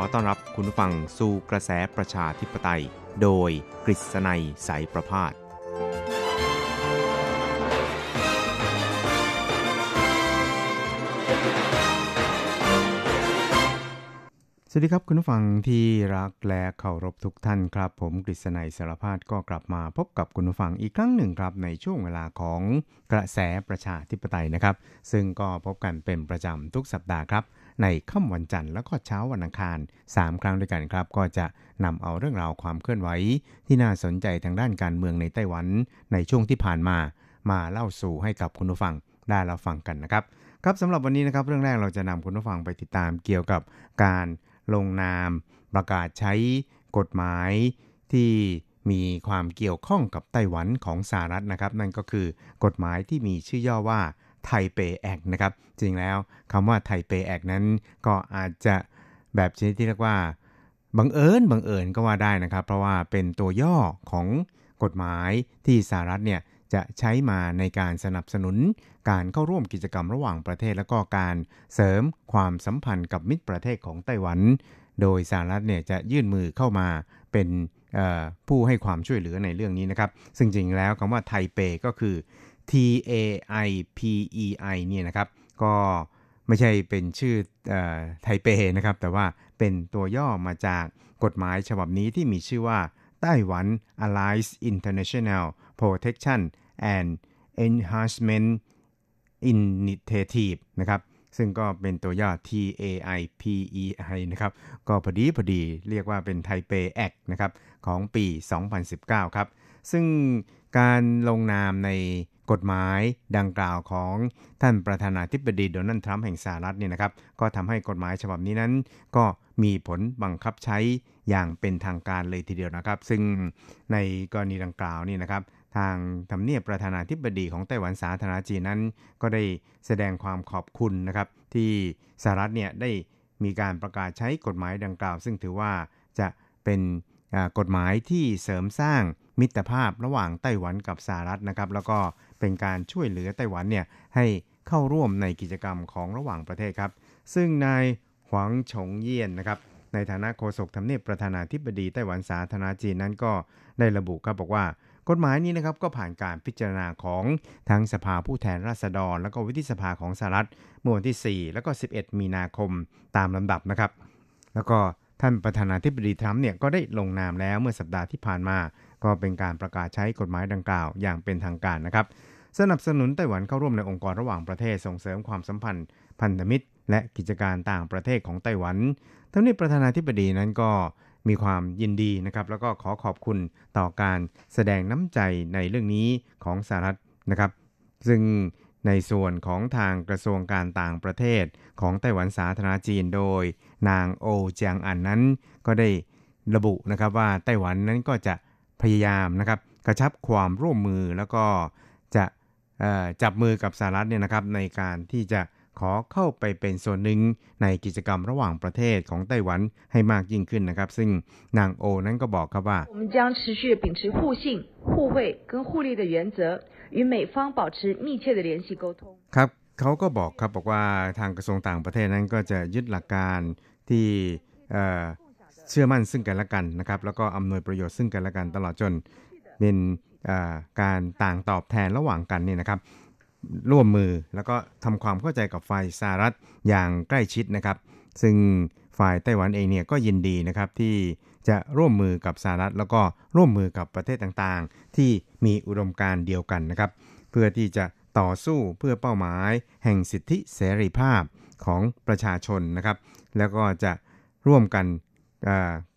ขอต้อนรับคุณผู้ฟังสู่กระแสประชาธิปไตย โดยกฤษณัยสายประพาสสวัสดีครับคุณผู้ฟังที่รักและเคารพทุกท่านครับ ผมกฤษณัยสารพาดก็กลับมาพบกับคุณผู้ฟังอีกครั้งหนึ่งครับในช่วงเวลาของกระแสประชาธิปไตยนะครับ ซึ่งก็พบกันเป็นประจำทุกสัปดาห์ครับ ในค่ำวันจันทร์แล้วก็เช้าวันอังคาร 3 ครั้งด้วยกันครับ ก็จะนำเอาเรื่องราวความเคลื่อนไหวที่น่าสนใจทางด้านการเมืองในไต้หวันในช่วงที่ผ่านมา มาเล่าสู่ให้กับคุณผู้ฟังได้เราฟังกันนะครับ ครับสำหรับวันนี้นะครับ เรื่องแรกเราจะนำคุณผู้ฟังไปติดตามเกี่ยวกับการลงนาม ประกาศใช้กฎหมายที่มีความเกี่ยวข้องกับไต้หวันของสหรัฐนะครับ นั่นก็คือกฎหมายที่มีชื่อย่อว่า ไทเปแอกนะครับ จริงแล้วคำว่าไทเปแอกนั้น ก็อาจจะแบบชนิดที่เรียกว่าบังเอิญบังเอิญก็ว่าได้นะครับ เพราะว่าเป็นตัวย่อของกฎหมายที่สหรัฐเนี่ยจะใช้มาในการสนับสนุนการเข้าร่วมกิจกรรมระหว่างประเทศ และก็การเสริมความสัมพันธ์กับมิตรประเทศของไต้หวัน โดยสหรัฐเนี่ยจะยื่นมือเข้ามาเป็นผู้ให้ความช่วยเหลือในเรื่องนี้นะครับ ซึ่งจริงแล้วคำว่าไทเปก็คือ T A I P E I เนี่ยนะครับ ก็ไม่ใช่เป็นชื่อไทเปนะครับ แต่ว่าเป็นตัวย่อมาจากกฎหมายฉบับนี้ที่มีชื่อว่าไต้หวัน Alliance International Protection and Enhancement Initiative นะครับ ซึ่งก็เป็นตัวย่อ TAIPEI นะครับ ก็พอดีพอดีเรียกว่าเป็นไทเปแอคนะครับ ของปี 2019 ครับ ซึ่ง การลงนามในกฎหมายดังกล่าวของท่านประธานาธิบดีโดนัลด์ทรัมป์แห่งสหรัฐเนี่ยนะครับ ก็ทำให้กฎหมายฉบับนี้นั้น ก็มีผลบังคับใช้อย่างเป็นทางการเลยทีเดียวนะครับ ซึ่งในกรณีดังกล่าวนี่นะครับ ทางทำเนียบประธานาธิบดีของไต้หวันสาธารณจีนนั้น ก็ได้แสดงความขอบคุณนะครับ ที่สหรัฐเนี่ยได้มีการประกาศใช้กฎหมายดังกล่าว ซึ่งถือว่าจะเป็นกฎหมายที่เสริมสร้าง มิตรภาพระหว่างไต้หวันกับสหรัฐนะครับ แล้วก็เป็นการช่วยเหลือไต้หวันเนี่ยให้เข้าร่วมในกิจกรรมของระหว่างประเทศครับ ซึ่งนายหวังฉงเยี่ยนนะครับในฐานะโฆษกทำเนียบประธานาธิบดีไต้หวันสาธารณจีนนั้นก็ได้ระบุครับบอกว่ากฎหมายนี้นะครับก็ผ่านการพิจารณาของทั้งสภาผู้แทนราษฎร แล้วก็วิธิสภาของสหรัฐเมื่อวันที่ 4 แล้วก็ 11 มีนาคมตามลำดับนะครับ แล้วก็ ท่านประธานาธิบดีทรัมป์เนี่ยก็ได้ลงนามแล้วเมื่อสัปดาห์ที่ผ่านมา ก็เป็นการประกาศใช้กฎหมายดังกล่าวอย่างเป็นทางการนะครับ สนับสนุนไต้หวันเข้าร่วมในองค์กรระหว่างประเทศส่งเสริมความสัมพันธ์ พันธมิตร และกิจการต่างประเทศของไต้หวันทั้งนี้ประธานาธิบดีนั้นก็มีความยินดีนะครับ แล้วก็ขอขอบคุณต่อการแสดงน้ำใจในเรื่องนี้ของสหรัฐนะครับ ซึ่ง ในส่วนของทางกระทรวงการต่างประเทศของไต้หวันสาธารณจีนโดย นางโอเจียงอันนั้น ก็ได้ระบุนะครับว่าไต้หวันนั้นก็จะพยายามนะครับกระชับความร่วมมือแล้วก็จะจับมือกับสหรัฐเนี่ยนะครับในการที่จะขอเข้าไปเป็นส่วนหนึ่งในกิจกรรมระหว่างประเทศของไต้หวันให้มากยิ่งขึ้นนะครับ ซึ่งนางโอนั้นก็บอกครับว่าเราจะยับความดถือ 与美方保持密切的联系沟通。ครับ เขาก็บอกครับบอกว่าทางกระทรวงต่างประเทศนั้นก็จะยึดหลักการที่เชื่อมั่นซึ่งกันและกันนะครับ แล้วก็อำนวยประโยชน์ซึ่งกันและกันตลอดจนเป็นการต่างตอบแทนระหว่างกันนี่นะครับ ร่วมมือแล้วก็ทำความเข้าใจกับฝ่ายสหรัฐอย่างใกล้ชิดนะครับ ซึ่งฝ่ายไต้หวันเองเนี่ยก็ยินดีนะครับที่ จะร่วมมือกับสหรัฐ แล้วก็ร่วมมือกับประเทศต่างๆ ที่มีอุดมการณ์เดียวกันนะครับ เพื่อที่จะต่อสู้เพื่อเป้าหมาย แห่งสิทธิเสรีภาพของประชาชนนะครับ แล้วก็จะร่วมกัน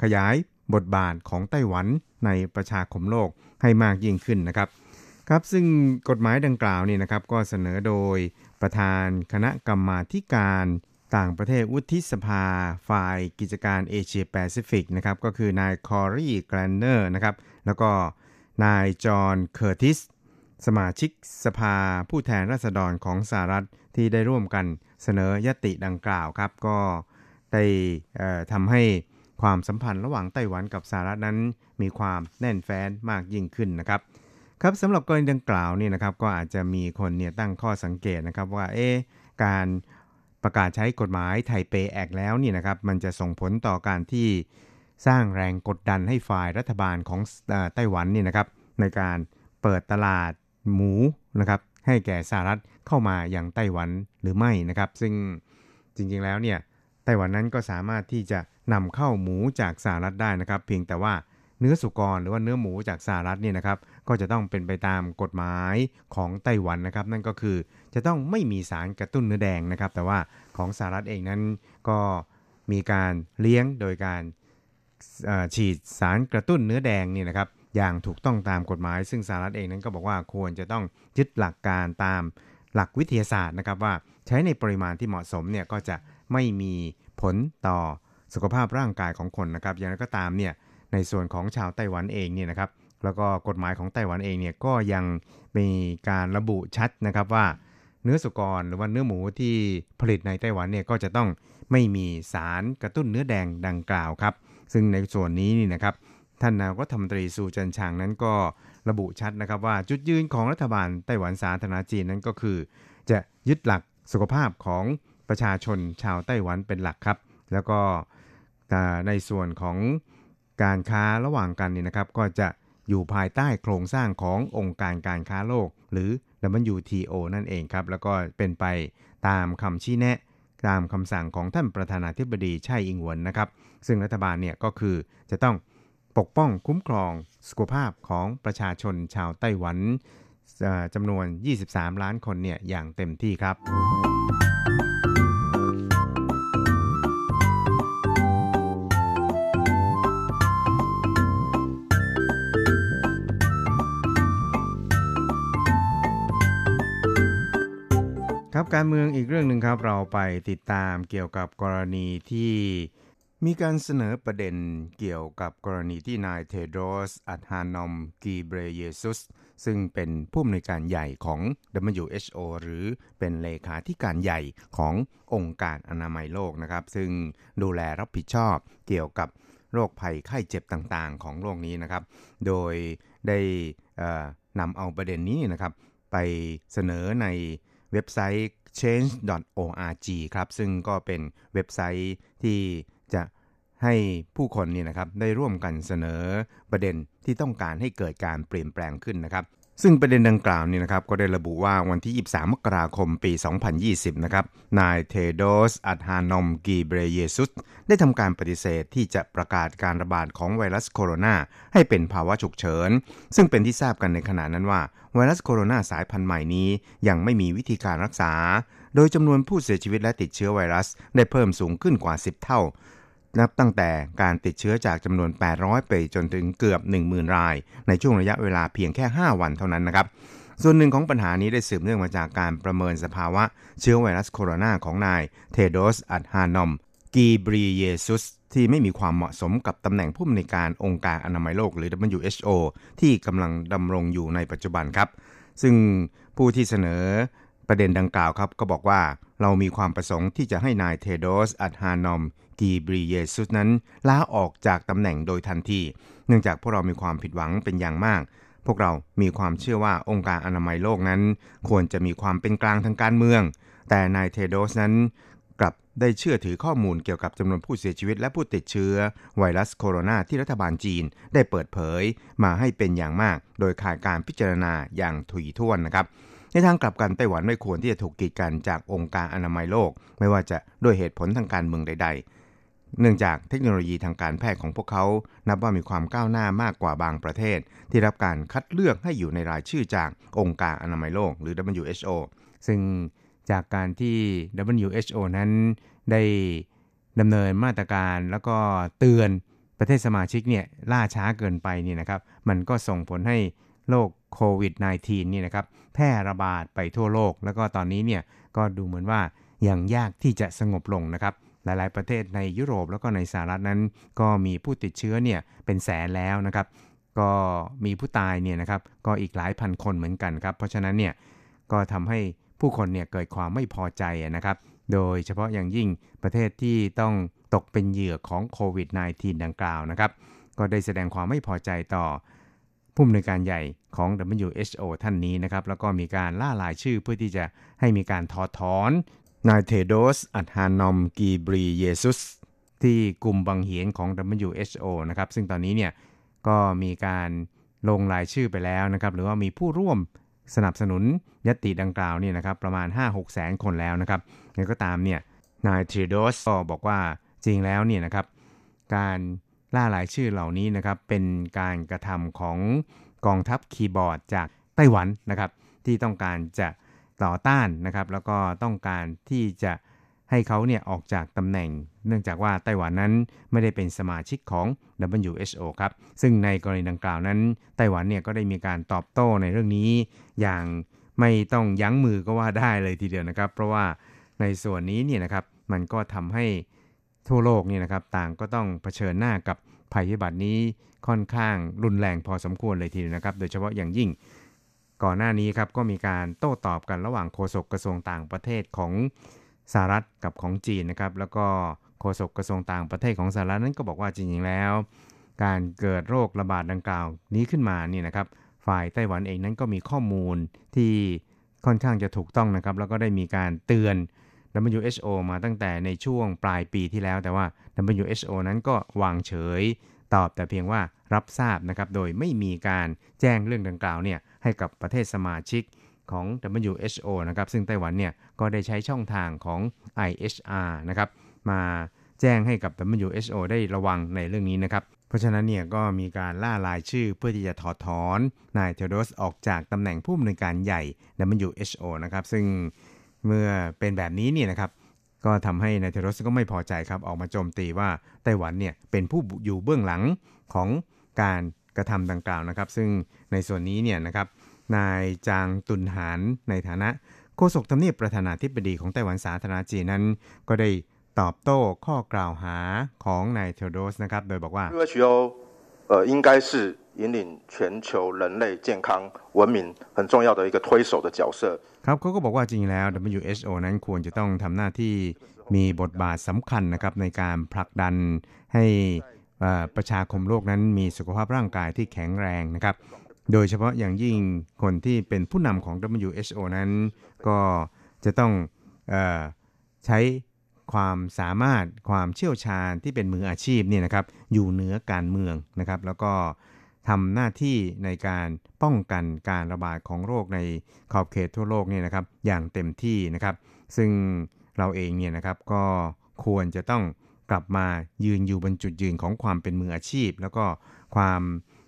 ขยายบทบาทของไต้หวันในประชาคมโลกให้มากยิ่งขึ้นนะครับครับซึ่งกฎหมายดังกล่าวนี่นะครับก็เสนอโดยประธานคณะกรรมาธิการ ต่างประเทศวุฒิสภาฝ่ายกิจการเอเชียแปซิฟิกนะครับก็คือนายคอรีการ์ดเนอร์นะครับแล้วก็นายจอห์นเคอร์ติสสมาชิกสภาผู้แทนราษฎรของสหรัฐที่ได้ร่วมกันเสนอญัตติดังกล่าวครับ ก็ได้ทำให้ความสัมพันธ์ระหว่างไต้หวันกับสหรัฐนั้น มีความแน่นแฟ้นมากยิ่งขึ้นนะครับครับสำหรับกรณีดังกล่าวนี่นะครับก็อาจจะมีคนเนี่ยตั้งข้อสังเกตนะครับว่าเอ๊การ ประกาศใช้กฎหมายไทเปแอกแล้วนี่นะครับมันจะส่งผลต่อการที่สร้างแรงกดดันให้ฝ่ายรัฐบาลของไต้หวันนี่นะครับในการเปิดตลาดหมูนะครับให้แก่สหรัฐเข้ามาอย่างไต้หวันหรือไม่นะครับ ซึ่งจริงๆแล้วเนี่ยไต้หวันนั้นก็สามารถที่จะนำเข้าหมูจากสหรัฐได้นะครับ เพียงแต่ว่าเนื้อสุกรหรือว่าเนื้อหมูจากสหรัฐนี่นะครับ ก็จะต้องเป็นไปตามกฎหมายของไต้หวันนะครับ นั่นก็คือจะต้องไม่มีสารกระตุ้นเนื้อแดงนะครับ แต่ว่าของสหรัฐเองนั้นก็มีการเลี้ยงโดยการฉีดสารกระตุ้นเนื้อแดงนี่นะครับอย่างถูกต้องตามกฎหมาย ซึ่งสหรัฐเองนั้นก็บอกว่าควรจะต้องยึดหลักการตามหลักวิทยาศาสตร์นะครับว่าใช้ในปริมาณที่เหมาะสมเนี่ยก็จะไม่มีผลต่อสุขภาพร่างกายของคนนะครับ อย่างไรก็ตามเนี่ยในส่วนของชาวไต้หวันเองเนี่ยนะครับ แล้วก็กฎหมายของไต้หวันเองเนี่ยก็ยังมีการระบุชัดนะครับว่า เนื้อสุกรหรือว่าเนื้อหมูที่ผลิตในไต้หวันเนี่ยก็จะต้องไม่มีสารกระตุ้นเนื้อแดงดังกล่าวครับ ซึ่งในส่วนนี้นี่นะครับท่านนายกรัฐมนตรีซูจินชางนั้นก็ระบุชัดนะครับว่าจุดยืนของรัฐบาลไต้หวันสาธารณจีนนั้นก็คือ จะยึดหลักสุขภาพของประชาชนชาวไต้หวันเป็นหลักครับ แล้วก็ในส่วนของการค้าระหว่างกันนี่นะครับ ก็จะ อยู่ภายใต้โครงสร้างขององค์การการค้าโลก หรือ WTO นั่นเองครับ แล้วก็เป็นไปตามคำชี้แนะ ตามคำสั่งของท่านประธานาธิบดีไช่อิงหวนนะครับ ซึ่งรัฐบาลเนี่ยก็คือจะต้องปกป้องคุ้มครองสุขภาพของประชาชนชาวไต้หวันจำนวน 23 ล้านคนเนี่ยอย่างเต็มที่ครับ ครับการเมืองอีกเรื่องหนึ่งครับเราไปติดตามเกี่ยวกับกรณีที่มีการเสนอประเด็นเกี่ยวกับกรณีที่นายเทโดรสอัธานอมกีเบรเยซุส ซึ่งเป็นผู้อำนวยการใหญ่ของ WHO หรือเป็นเลขาธิการใหญ่ขององค์การอนามัยโลกนะครับ ซึ่งดูแลรับผิดชอบเกี่ยวกับโรคภัยไข้เจ็บต่างๆ ของโลกนี้นะครับ โดยได้นำเอาประเด็นนี้นะครับ ไปเสนอใน เว็บไซต์ change.org ครับ ซึ่งก็เป็นเว็บไซต์ที่จะให้ผู้คนนี่นะครับได้ร่วมกันเสนอประเด็นที่ต้องการให้เกิดการเปลี่ยนแปลงขึ้นนะครับ ซึ่งประเด็นดังกล่าวนี่นะครับก็ได้ระบุว่าวันที่ 23 มกราคมปี 2020 นะครับ นายเทโดสอัธานอมกีเบรเยซุสได้ทำการปฏิเสธที่จะประกาศการระบาดของไวรัสโคโรนาให้เป็นภาวะฉุกเฉิน ซึ่งเป็นที่ทราบกันในขณะนั้นว่า ไวรัสโคโรนาสายพันธุ์ใหม่นี้ ยังไม่มีวิธีการรักษา โดยจำนวนผู้เสียชีวิตและติดเชื้อไวรัสได้เพิ่มสูงขึ้นกว่า 10 เท่า นับตั้งแต่การติดเชื้อจากจำนวน 800 ไปจนถึงเกือบ 10,000 ราย ในช่วงระยะเวลาเพียงแค่ 5 วันเท่านั้นนะครับ ส่วนหนึ่งของปัญหานี้ได้สืบเนื่องมาจากการประเมินสภาวะเชื้อไวรัสโคโรนาของนายเทโดส อัดฮานอม กีบรีเยซุสที่ไม่มีความเหมาะสมกับตำแหน่งผู้อำนวยการองค์การอนามัยโลกหรือ WHO ที่กำลังดำรงอยู่ในปัจจุบันครับ ซึ่งผู้ที่เสนอ ประเด็นดังกล่าวครับก็บอกว่าเรามีความประสงค์ที่จะให้นายเทโดสอัตฮานอมกีบรีเยซุสนั้นลาออกจากตำแหน่งโดยทันที เนื่องจากพวกเรามีความผิดหวังเป็นอย่างมาก พวกเรามีความเชื่อว่าองค์การอนามัยโลกนั้น ควรจะมีความเป็นกลางทางการเมือง แต่นายเทโดสนั้นกลับได้เชื่อถือข้อมูลเกี่ยวกับจำนวนผู้เสียชีวิตและผู้ติดเชื้อ ไวรัสโคโรนาที่รัฐบาลจีนได้เปิดเผยมาให้เป็นอย่างมาก โดยขาดการพิจารณาอย่างถี่ถ้วนนะครับ ในทางกลับกันไต้หวันไม่ควรที่จะถูกกีดกันจากองค์การอนามัยโลก ไม่ว่าจะด้วยเหตุผลทางการเมืองใด ๆ เนื่องจากเทคโนโลยีทางการแพทย์ของพวกเขา นับว่ามีความก้าวหน้ามากกว่าบางประเทศ ที่รับการคัดเลือกให้อยู่ในรายชื่อจากองค์การอนามัยโลกหรือ WHO ซึ่งจากการที่ WHO นั้นได้ดำเนินมาตรการแล้วก็เตือนประเทศสมาชิกเนี่ยล่าช้าเกินไปนี่นะครับ มันก็ส่งผลให้โรคโควิด -19 นี่นะครับ แพร่ระบาดไปทั่วโลก แล้วก็ตอนนี้เนี่ยก็ดูเหมือนว่ายังยากที่จะสงบลงนะครับ หลาย ๆ ประเทศในยุโรปแล้วก็ในสหรัฐนั้น ก็มีผู้ติดเชื้อเนี่ยเป็นแสนแล้วนะครับ ก็มีผู้ตายเนี่ยนะครับก็อีกหลายพันคนเหมือนกันครับ เพราะฉะนั้นเนี่ยก็ทำให้ผู้คนเนี่ยเกิดความไม่พอใจนะครับ โดยเฉพาะอย่างยิ่งประเทศที่ต้องตกเป็นเหยื่อของโควิด -19 ดังกล่าวนะครับ ก็ได้แสดงความไม่พอใจต่อ ผู้อำนวยการใหญ่ของ WHO ท่านนี้นะครับ แล้วก็มีการล่ารายชื่อเพื่อที่จะให้มีการถอดถอนนายเทโดส อัธานอมกีบรีเยซุส ที่กลุ่มบังเหียนของ WHO นะครับ ซึ่งตอนนี้เนี่ยก็มีการลงรายชื่อไปแล้วนะครับ หรือว่ามีผู้ร่วมสนับสนุนยติดังกล่าวนี่นะครับประมาณ 5-6แสนคนแล้วนะครับยังก็ตามเนี่ยนายเทโดสก็บอกว่าจริงแล้วเนี่ยนะครับการ ล่ารายชื่อเหล่านี้นะครับเป็นการกระทำของกองทัพคีย์บอร์ดจากไต้หวันนะครับที่ต้องการจะต่อต้านนะครับแล้วก็ต้องการที่จะให้เขาเนี่ยออกจากตำแหน่ง เนื่องจากว่าไต้หวันนั้นไม่ได้เป็นสมาชิกของ WHO ครับซึ่งในกรณีดังกล่าวนั้น ไต้หวันเนี่ยก็ได้มีการตอบโต้ในเรื่องนี้ อย่างไม่ต้องยั้งมือก็ว่าได้เลยทีเดียวนะครับ เพราะว่าในส่วนนี้เนี่ยนะครับมันก็ทำให้ ทั่วโลกเนี่ยนะครับต่างก็ต้องเผชิญหน้ากับภัยพิบัตินี้ค่อนข้างรุนแรงพอสมควรเลยทีเดียวนะครับ โดยเฉพาะอย่างยิ่ง ก่อนหน้านี้ครับก็มีการโต้ตอบกันระหว่างโฆษกกระทรวงต่างประเทศของสหรัฐกับของจีนนะครับแล้วก็โฆษกกระทรวงต่างประเทศของสหรัฐนั้นก็บอกว่าจริงๆแล้ว การเกิดโรคระบาดดังกล่าวนี้ขึ้นมานี่นะครับ ฝ่ายไต้หวันเองนั้นก็มีข้อมูลที่ค่อนข้างจะถูกต้องนะครับ แล้วก็ได้มีการเตือน WHO มาตั้งแต่ในช่วงปลายปีที่แล้ว แต่ว่า WHO นั้นก็วางเฉย ตอบแต่เพียงว่ารับทราบนะครับ โดยไม่มีการแจ้งเรื่องดังกล่าวเนี่ยให้กับประเทศสมาชิกของ WHO นะครับ ซึ่งไต้หวันเนี่ยก็ได้ใช้ช่องทางของ IHR นะครับ มาแจ้งให้กับ WHO ได้ระวังในเรื่องนี้นะครับ เพราะฉะนั้นเนี่ยก็มีการล่ารายชื่อเพื่อที่จะถอดถอนนายเทโดสออกจากตำแหน่งผู้อำนวยการใหญ่ WHO นะครับ ซึ่ง เมื่อเป็นแบบนี้เนี่ยนะครับ ก็ทำให้นายเทโรสก็ไม่พอใจครับออกมาโจมตีว่าไต้หวันเนี่ยเป็นผู้อยู่เบื้องหลังของการกระทำดังกล่าวนะครับ ซึ่งในส่วนนี้เนี่ยนะครับนายจางตุนหานในฐานะโฆษกทำเนียบประธานาธิบดีของไต้หวันสาธารณจีนนั้น ก็ได้ตอบโต้ข้อกล่าวหาของนายเทโรสนะครับ โดยบอกว่า 引领全球人类健康文明很重要的一个推手的角色。ครับเขาก็บอกว่าจริงแล้ว WHO นั้นควรจะต้องทำหน้าที่มีบทบาทสำคัญนะครับในการผลักดันให้ประชาคมโลกนั้นมีสุขภาพร่างกายที่แข็งแรงนะครับ โดยเฉพาะอย่างยิ่งคนที่เป็นผู้นำของ WHO นั้น ก็จะต้องเออใช้ความสามารถความเชี่ยวชาญที่เป็นมืออาชีพเนี่ยนะครับอยู่เหนือการเมืองนะครับ แล้วก็ ทำหน้าที่ในการป้องกันการระบาดของโรคในขอบเขตทั่วโลกเนี่ยนะครับอย่างเต็มที่นะครับ ซึ่งเราเองเนี่ยนะครับก็ควรจะต้องกลับมายืนอยู่บนจุดยืนของความเป็นมืออาชีพ แล้วก็ความ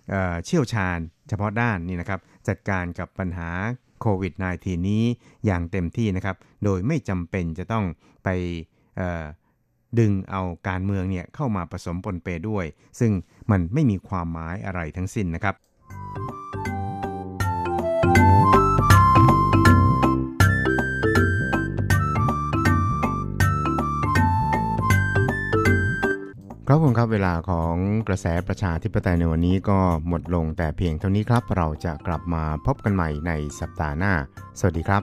เเชี่ยวชาญเฉพาะด้านนี่นะครับจัดการกับปัญหาโควิด -19 นี้อย่างเต็มที่นะครับ โดยไม่จำเป็นจะต้องไปดึงเอาการเมืองเนี่ยเข้ามาผสมปนเปด้วย ซึ่ง มันไม่มีความหมายอะไรทั้งสิ้นนะครับครับผมครับเวลาของกระแสประชาธิปไตยในวันนี้ก็หมดลงแต่เพียงเท่านี้ครับ เราจะกลับมาพบกันใหม่ในสัปดาห์หน้า สวัสดีครับ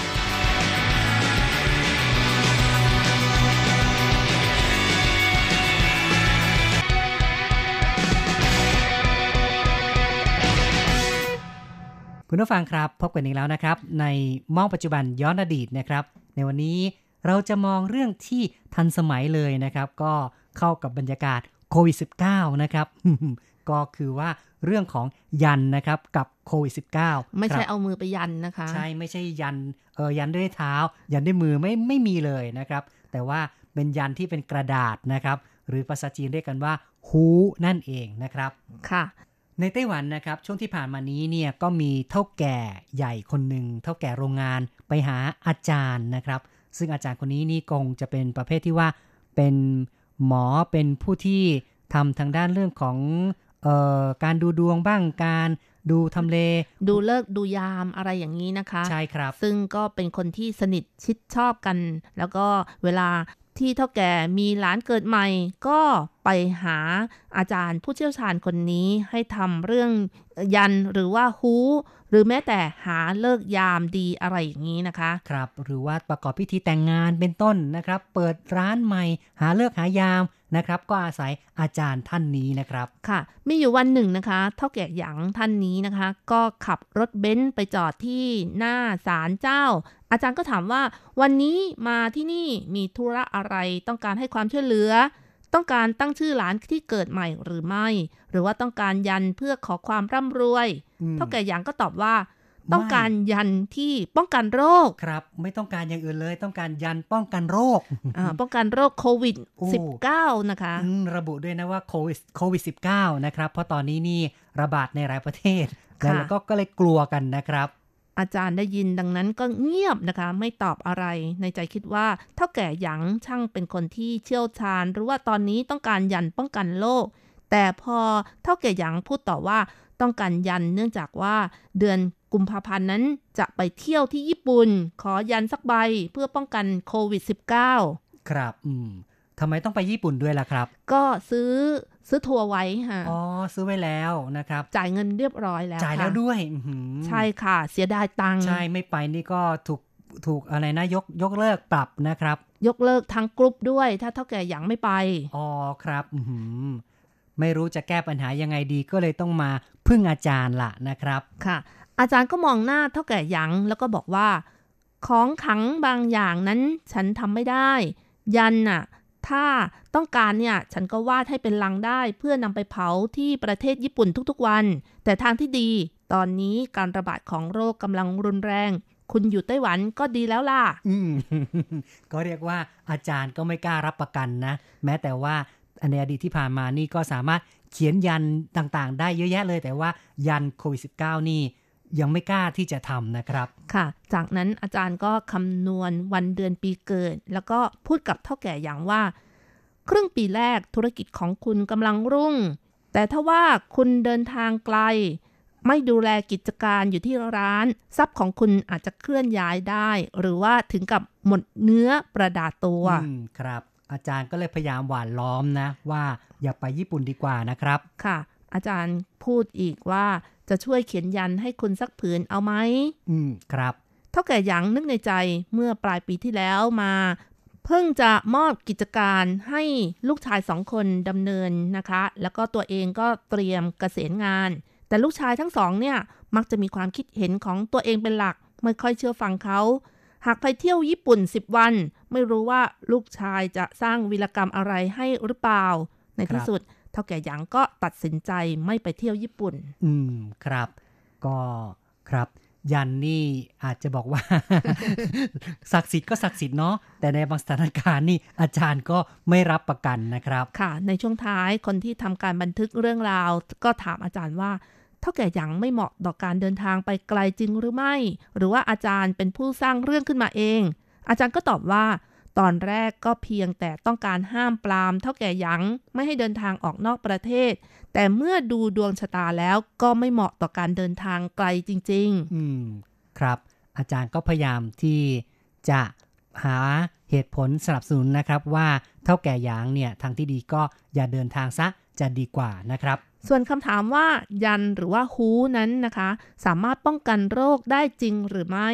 คุณผู้ฟังครับ พบกันอีกแล้วนะครับ ในมองปัจจุบันย้อนอดีตนะครับ ในวันนี้เราจะมองเรื่องที่ทันสมัยเลยนะครับ ก็เข้ากับบรรยากาศโควิด -19 นะครับ ก็คือว่าเรื่องของยันนะครับกับโควิด -19 ไม่ใช่ครับเอามือไปยันนะคะ ใช่ไม่ใช่ยันเออยันด้วยเท้า ยันด้วยมือไม่ไม่มีเลยนะครับ แต่ว่าเป็นยันที่เป็นกระดาษนะครับ หรือภาษาจีนเรียกกันว่าฮูนั่นเองนะครับค่ะ ในไต้หวันนะครับช่วงที่ผ่านมานี้เนี่ยก็มีเท่าแก่ใหญ่คนหนึ่งเท่าแก่โรงงานไปหาอาจารย์นะครับ ซึ่งอาจารย์คนนี้นี่คงจะเป็นประเภทที่ว่าเป็นหมอเป็นผู้ที่ทำทางด้านเรื่องของเอ่อการดูดวงบ้างการดูทำเล ดูเลิกษ์ดูยามอะไรอย่างนี้นะคะ ใช่ครับ ซึ่งก็เป็นคนที่สนิทชิดชอบกัน แล้วก็เวลา ที่เท่าแก่มีหลานเกิดใหม่ ก็ไปหาอาจารย์ผู้เชี่ยวชาญคนนี้ให้ทำเรื่องยันหรือว่าฮูหรือแม้แต่หาเลิกยามดีอะไรอย่างนี้นะคะ ครับ หรือว่าประกอบพิธีแต่งงานเป็นต้นนะครับ เปิดร้านใหม่ หาเลิกหายามนะครับ ก็อาศัยอาจารย์ท่านนี้นะครับ ค่ะ มีอยู่วันหนึ่งนะคะ เท่าแก่หยางท่านนี้นะคะ ก็ขับรถเบนซ์ไปจอดที่หน้าศาลเจ้า อาจารย์ก็ถามว่าวันนี้มาที่นี่มีธุระอะไรต้องการให้ความช่วยเหลือ ต้องการตั้งชื่อหลานที่เกิดใหม่หรือไม่ หรือว่าต้องการยันเพื่อขอความร่ำรวยอืมเท่าแก่หยางก็ตอบว่าไม่ต้องการยันที่ป้องกันโรคครับ ไม่ต้องการอย่างอื่นเลย ต้องการยันป้องกันโรคอ่าป้องกันโรคโควิดโอ้19 นะคะอืมระบุด้วยนะว่าโควิดโควิด -19 นะครับ เพราะตอนนี้นี่ระบาดในหลายประเทศค่ะแล้วก็ก็เลยกลัวกันนะครับ อาจารย์ได้ยินดังนั้นก็เงียบนะคะ ไม่ตอบอะไร ในใจคิดว่าเท่าแก่หยางช่างเป็นคนที่เชี่ยวชาญ หรือว่าตอนนี้ต้องการยันป้องกันโรคแต่พอเท่าแก่หยางพูดต่อว่าต้องการยันเนื่องจากว่าเดือนกุมภาพันธ์นั้นจะไปเที่ยวที่ญี่ปุ่น ขอยันสักใบเพื่อป้องกันโควิด -19 ครับ อืมทำไมต้องไปญี่ปุ่นด้วยล่ะครับ ก็ซื้อ ซื้อทัวร์ไว้ค่ะ อ๋อ ซื้อไว้แล้วนะครับ จ่ายเงินเรียบร้อยแล้ว จ่ายแล้วค่ะด้วยอื้อหือใช่ค่ะ เสียดายตังค์ใช่ไม่ไปนี่ก็ถูกถูกอะไรนะยกยกเลิกปรับนะครับ ยกเลิกทั้งกรุ๊ปด้วย ถ้าเท่าแก่หยางไม่ไป อ๋อครับอื้อหือไม่รู้จะแก้ปัญหายังไงดีก็เลยต้องมาพึ่งอาจารย์ละนะครับค่ะ อาจารย์ก็มองหน้าเท่าแก่หยังแล้วก็บอกว่า ของขลังบางอย่างนั้นฉันทำไม่ได้ ยันน่ะ ถ้าต้องการเนี่ย ฉันก็วาดให้เป็นลังได้ เพื่อนำไปเผาที่ประเทศญี่ปุ่นทุกๆวัน แต่ทางที่ดี ตอนนี้การระบาดของโรคกำลังรุนแรง คุณอยู่ไต้หวันก็ดีแล้วล่ะ อืม ก็เรียกว่าอาจารย์ก็ไม่กล้ารับประกันนะ แม้แต่ว่าในอดีตที่ผ่านมานี่ก็สามารถเขียนยันต่างๆ ได้เยอะแยะเลย แต่ว่ายันโควิด -19 นี่ ยังไม่กล้าที่จะทำนะครับ ค่ะ จากนั้นอาจารย์ก็คำนวณวันเดือนปีเกิด แล้วก็พูดกับเท่าแก่อย่างว่า ครึ่งปีแรกธุรกิจของคุณกำลังรุ่ง แต่ถ้าว่าคุณเดินทางไกล ไม่ดูแลกิจการอยู่ที่ร้าน ทรัพย์ของคุณอาจจะเคลื่อนย้ายได้ หรือว่าถึงกับหมดเนื้อประดาตัวอืมครับ อาจารย์ก็เลยพยายามหวานล้อมนะ ว่าอย่าไปญี่ปุ่นดีกว่านะครับ ค่ะ อาจารย์พูดอีกว่า จะช่วยเขียนยันให้คุณสักผืนเอาไหม อืม ครับ เท่าแก่หยังนึกในใจเมื่อปลายปีที่แล้วมา เพิ่งจะมอบกิจการให้ลูกชายสองคนดำเนินนะคะ แล้วก็ตัวเองก็เตรียมเกษียณงาน แต่ลูกชายทั้งสองเนี่ย มักจะมีความคิดเห็นของตัวเองเป็นหลัก ไม่ค่อยเชื่อฟังเขาหากไปเที่ยวญี่ปุ่น 10 วัน ไม่รู้ว่าลูกชายจะสร้างวีรกรรมอะไรให้หรือเปล่า ในที่สุด เท่าแก่หยังก็ตัดสินใจไม่ไปเที่ยวญี่ปุ่น อืมครับ ก็ครับ ยันนี่อาจจะบอกว่า ศักดิ์สิทธิ์ก็ศักดิ์สิทธิ์เนาะแต่ในบางสถานการณ์นี่อาจารย์ก็ไม่รับประกันนะครับ ค่ะ ในช่วงท้ายคนที่ทำการบันทึกเรื่องราว ก็ถามอาจารย์ว่าเท่าแก่หยังไม่เหมาะต่อการเดินทางไปไกลจริงหรือไม่ หรือว่าอาจารย์เป็นผู้สร้างเรื่องขึ้นมาเอง อาจารย์ก็ตอบว่า ตอนแรกก็เพียงแต่ต้องการห้ามปรามเท่าแก่หยังไม่ให้เดินทางออกนอกประเทศ แต่เมื่อดูดวงชะตาแล้วก็ไม่เหมาะต่อการเดินทางไกลจริงอืม ครับ อาจารย์ก็พยายามที่จะหาเหตุผลสนับสนุนนะครับว่าเท่าแก่หยางเนี่ยทางที่ดีก็อย่าเดินทางซะจะดีกว่านะครับๆส่วนคำถามว่ายันหรือว่าฮูนั้นนะคะ สามารถป้องกันโรคได้จริงหรือไม่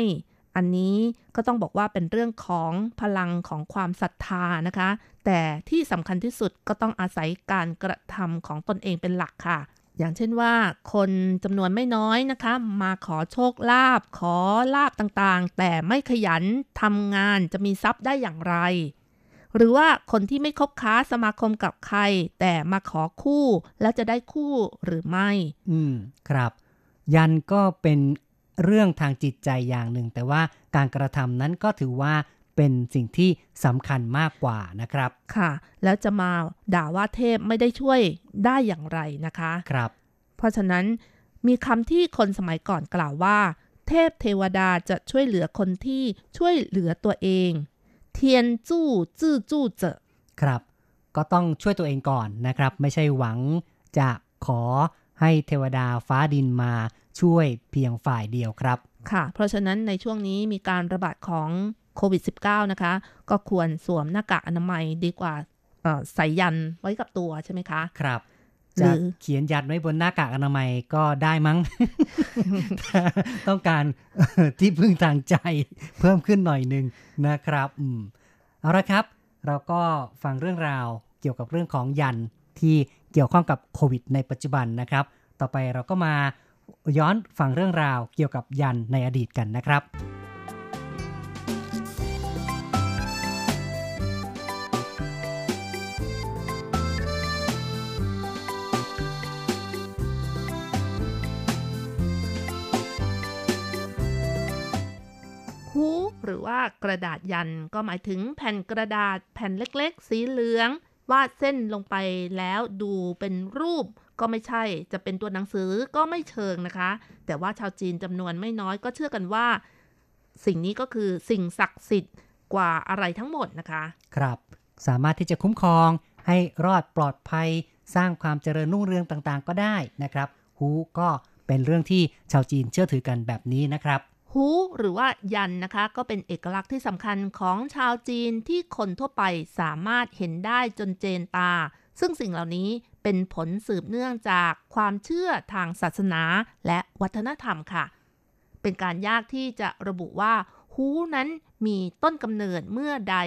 อันนี้ก็ต้องบอกว่าเป็นเรื่องของพลังของความศรัทธานะคะ แต่ที่สำคัญที่สุดก็ต้องอาศัยการกระทำของตนเองเป็นหลักค่ะ อย่างเช่นว่า คนจำนวนไม่น้อยนะคะ มาขอโชคลาภขอลาบต่างๆ แต่ไม่ขยันทำงานจะมีทรัพย์ได้อย่างไร หรือว่าคนที่ไม่คบค้าสมาคมกับใคร แต่มาขอคู่แล้วจะได้คู่หรือไม่ อืม ครับ ยันก็เป็น เรื่องทางจิตใจอย่างหนึ่ง แต่ว่าการกระทำนั้นก็ถือว่าเป็นสิ่งที่สำคัญมากกว่านะครับ ค่ะ แล้วจะมาด่าว่าเทพไม่ได้ช่วยได้อย่างไรนะคะ ครับ เพราะฉะนั้นมีคำที่คนสมัยก่อนกล่าวว่า เทพเทวดาจะช่วยเหลือคนที่ช่วยเหลือตัวเอง เทียนจู้จื้อจู้เจอครับ ก็ต้องช่วยตัวเองก่อนนะครับ ไม่ใช่หวังจะขอให้เทวดาฟ้าดินมา ช่วยเพียงฝ่ายเดียวครับ ค่ะ เพราะฉะนั้นในช่วงนี้มีการระบาดของโควิด -19 นะคะ ก็ควรสวมหน้ากากอนามัยดีกว่าเอ่อใส่ยันไว้กับตัวใช่ไหมคะ ครับหรืจะอเขียนยันไว้บนหน้ากากอนามัยก็ได้มั้งแต่ต้องการที่พึ่งทางใจเพิ่มขึ้นหน่อยหนึ่งนะครับอืมเอาละครับ เราก็ฟังเรื่องราวเกี่ยวกับเรื่องของยันที่เกี่ยวข้องกับโควิดในปัจจุบันนะครับ ต่อไปเราก็มา ย้อนฟังเรื่องราวเกี่ยวกับยันในอดีตกันนะครับฮูหรือว่ากระดาษยันก็หมายถึงแผ่นกระดาษแผ่นเล็กๆ สีเหลือง วาดเส้นลงไปแล้วดูเป็นรูป ก็ไม่ใช่จะเป็นตัวหนังสือก็ไม่เชิงนะคะ แต่ว่าชาวจีนจำนวนไม่น้อยก็เชื่อกันว่า สิ่งนี้ก็คือสิ่งศักดิ์สิทธิ์กว่าอะไรทั้งหมดนะคะ ครับ สามารถที่จะคุ้มครองให้รอดปลอดภัย สร้างความเจริญรุ่งเรืองต่างๆ ก็ได้นะครับฮูก็เป็นเรื่องที่ชาวจีนเชื่อถือกันแบบนี้นะครับฮูหรือว่ายันนะคะ ก็เป็นเอกลักษณ์ที่สำคัญของชาวจีนที่คนทั่วไปสามารถเห็นได้จนเจนตา ซึ่งสิ่งเหล่านี้เป็นผลสืบเนื่องจากความเชื่อทางศาสนาและวัฒนธรรมค่ะ เป็นการยากที่จะระบุว่าฮูนั้นมีต้นกำเนิดเมื่อใด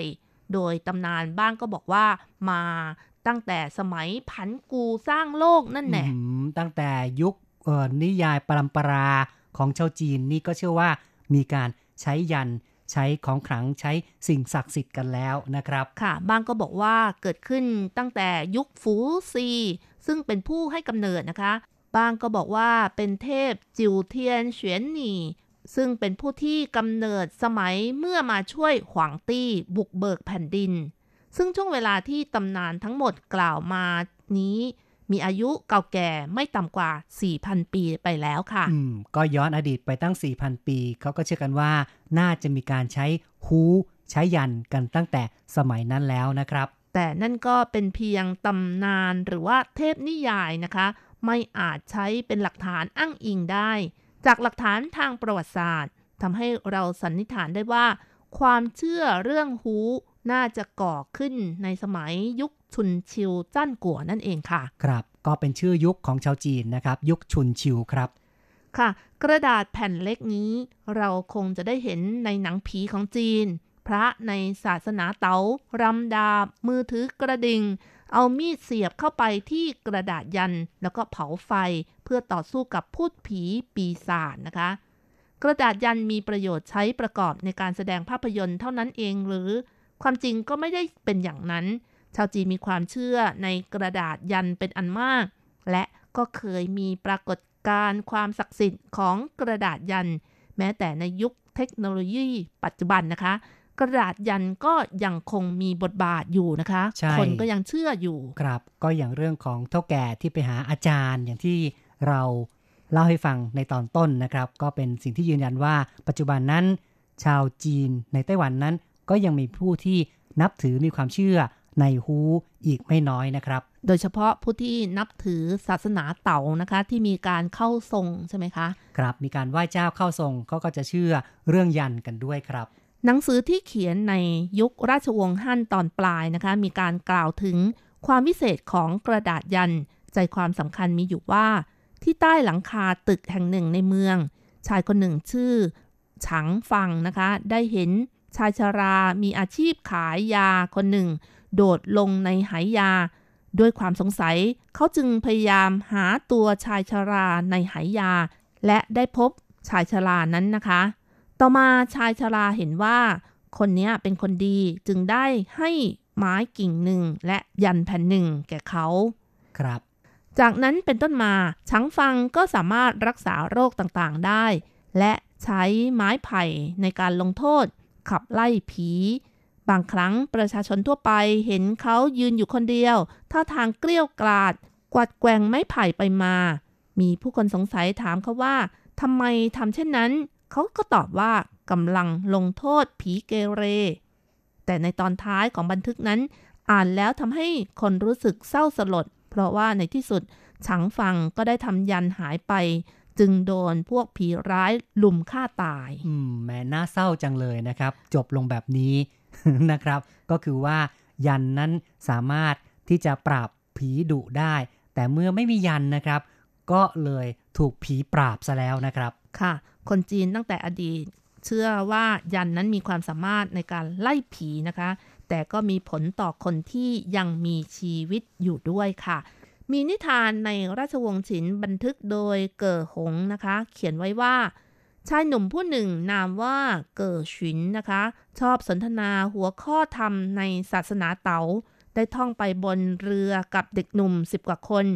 โดยตำนานบ้างก็บอกว่ามาตั้งแต่สมัยผันกูสร้างโลกนั่นแหละตั้งแต่ยุคนิยายปรัมปราของชาวจีนนี่ก็เชื่อว่ามีการใช้ยัน ใช้ของขลังใช้สิ่งศักดิ์สิทธิ์กันแล้วนะครับ ค่ะ บางก็บอกว่าเกิดขึ้นตั้งแต่ยุคฟูซี ซึ่งเป็นผู้ให้กำเนิดนะคะ บางก็บอกว่าเป็นเทพจิวเทียนเฉวียนหนีซึ่งเป็นผู้ที่กำเนิดสมัยเมื่อมาช่วยขวางตี้บุกเบิกแผ่นดิน ซึ่งช่วงเวลาที่ตำนานทั้งหมดกล่าวมานี้ มีอายุเก่าแก่ไม่ต่ำกว่า 4,000 ปีไปแล้วค่ะ อืม ก็ย้อนอดีตไปตั้ง 4,000 ปี เขาก็เชื่อกันว่า น่าจะมีการใช้ฮูใช้ยันกันตั้งแต่สมัยนั้นแล้วนะครับ แต่นั่นก็เป็นเพียงตำนานหรือว่าเทพนิยายนะคะ ไม่อาจใช้เป็นหลักฐานอ้างอิงได้ จากหลักฐานทางประวัติศาสตร์ทำให้เราสันนิษฐานได้ว่า ความเชื่อเรื่องฮูน่าจะก่อขึ้นในสมัยยุค ชุนชิวจ้านกัวนั่นเองค่ะ ครับก็เป็นชื่อยุคของชาวจีนนะครับ ยุคชุนชิวครับ ค่ะ กระดาษแผ่นเล็กนี้ เราคงจะได้เห็นในหนังผีของจีน พระในศาสนาเต๋ารำดาบ มือถือกระดิ่งเอามีดเสียบเข้าไปที่กระดาษยัน แล้วก็เผาไฟเพื่อต่อสู้กับพูดผีปีศาจนะคะ กระดาษยันมีประโยชน์ใช้ประกอบในการแสดงภาพยนตร์เท่านั้นเองหรือ ความจริงก็ไม่ได้เป็นอย่างนั้น ชาวจีนมีความเชื่อในกระดาษยันเป็นอันมาก และก็เคยมีปรากฏการณ์ความศักดิ์สิทธิ์ของกระดาษยัน แม้แต่ในยุคเทคโนโลยีปัจจุบันนะคะ กระดาษยันก็ยังคงมีบทบาทอยู่นะคะใช่คนก็ยังเชื่ออยู่ครับ ก็อย่างเรื่องของเท่าแก่ที่ไปหาอาจารย์อย่างที่เราเล่าให้ฟังในตอนต้นนะครับ ก็เป็นสิ่งที่ยืนยันว่า ปัจจุบันนั้น ชาวจีนในไต้หวันนั้น ก็ยังมีผู้ที่นับถือมีความเชื่อ ในฮูอีกไม่น้อยนะครับ โดยเฉพาะผู้ที่นับถือศาสนาเต่านะคะ ที่มีการเข้าทรงใช่ไหมคะ ครับมีการไหว้เจ้าเข้าทรงเขาก็จะเชื่อเรื่องยันกันด้วยครับ หนังสือที่เขียนในยุคราชวงศ์ฮั่นตอนปลายนะคะ มีการกล่าวถึงความวิเศษของกระดาษยัน ใจความสำคัญมีอยู่ว่า ที่ใต้หลังคาตึกแห่งหนึ่งในเมือง ชายคนหนึ่งชื่อฉังฟังนะคะ ได้เห็นชายชารามีอาชีพขายยาคนหนึ่ง โดดลงในหายยา ด้วยความสงสัยเขาจึงพยายามหาตัวชายชาราในหายยา และได้พบชายชารานั้นนะคะ ต่อมาชายชาราเห็นว่า คนนี้เป็นคนดีจึงได้ให้ไม้กิ่งหนึ่งและยันแผ่นหนึ่งแก่เขาครับ จากนั้นเป็นต้นมาช้างฟังก็สามารถรักษาโรคต่างๆได้ และใช้ไม้ไผ่ในการลงโทษขับไล่ผี บางครั้งประชาชนทั่วไปเห็นเขายืนอยู่คนเดียวท่าทางเกลี้ยวกราด กวัดแกว่งไม้ไผ่ไปมา มีผู้คนสงสัยถามเขาว่าทำไมทำเช่นนั้น เขาก็ตอบว่ากำลังลงโทษผีเกเร แต่ในตอนท้ายของบันทึกนั้น อ่านแล้วทำให้คนรู้สึกเศร้าสลด เพราะว่าในที่สุดฉังฟังก็ได้ทำยันหายไป จึงโดนพวกผีร้ายลุมฆ่าตาย อืมแม่น่าเศร้าจังเลยนะครับ จบลงแบบนี้ นะครับ ก็คือว่ายันนั้นสามารถที่จะปราบผีดุได้ แต่เมื่อไม่มียันนะครับ ก็เลยถูกผีปราบซะแล้วนะครับค่ะ คนจีนตั้งแต่อดีต เชื่อว่ายันนั้นมีความสามารถในการไล่ผีนะคะ แต่ก็มีผลต่อคนที่ยังมีชีวิตอยู่ด้วยค่ะ มีนิทานในราชวงศ์ฉินบันทึกโดยเก๋อหงนะคะ เขียนไว้ว่าชายหนุ่มผู้หนึ่งนามว่าเก๋อฉินนะคะ ชอบสนทนาหัวข้อธรรมในศาสนาเต๋า ได้ท่องไปบนเรือกับเด็กหนุ่มสิบกว่าคน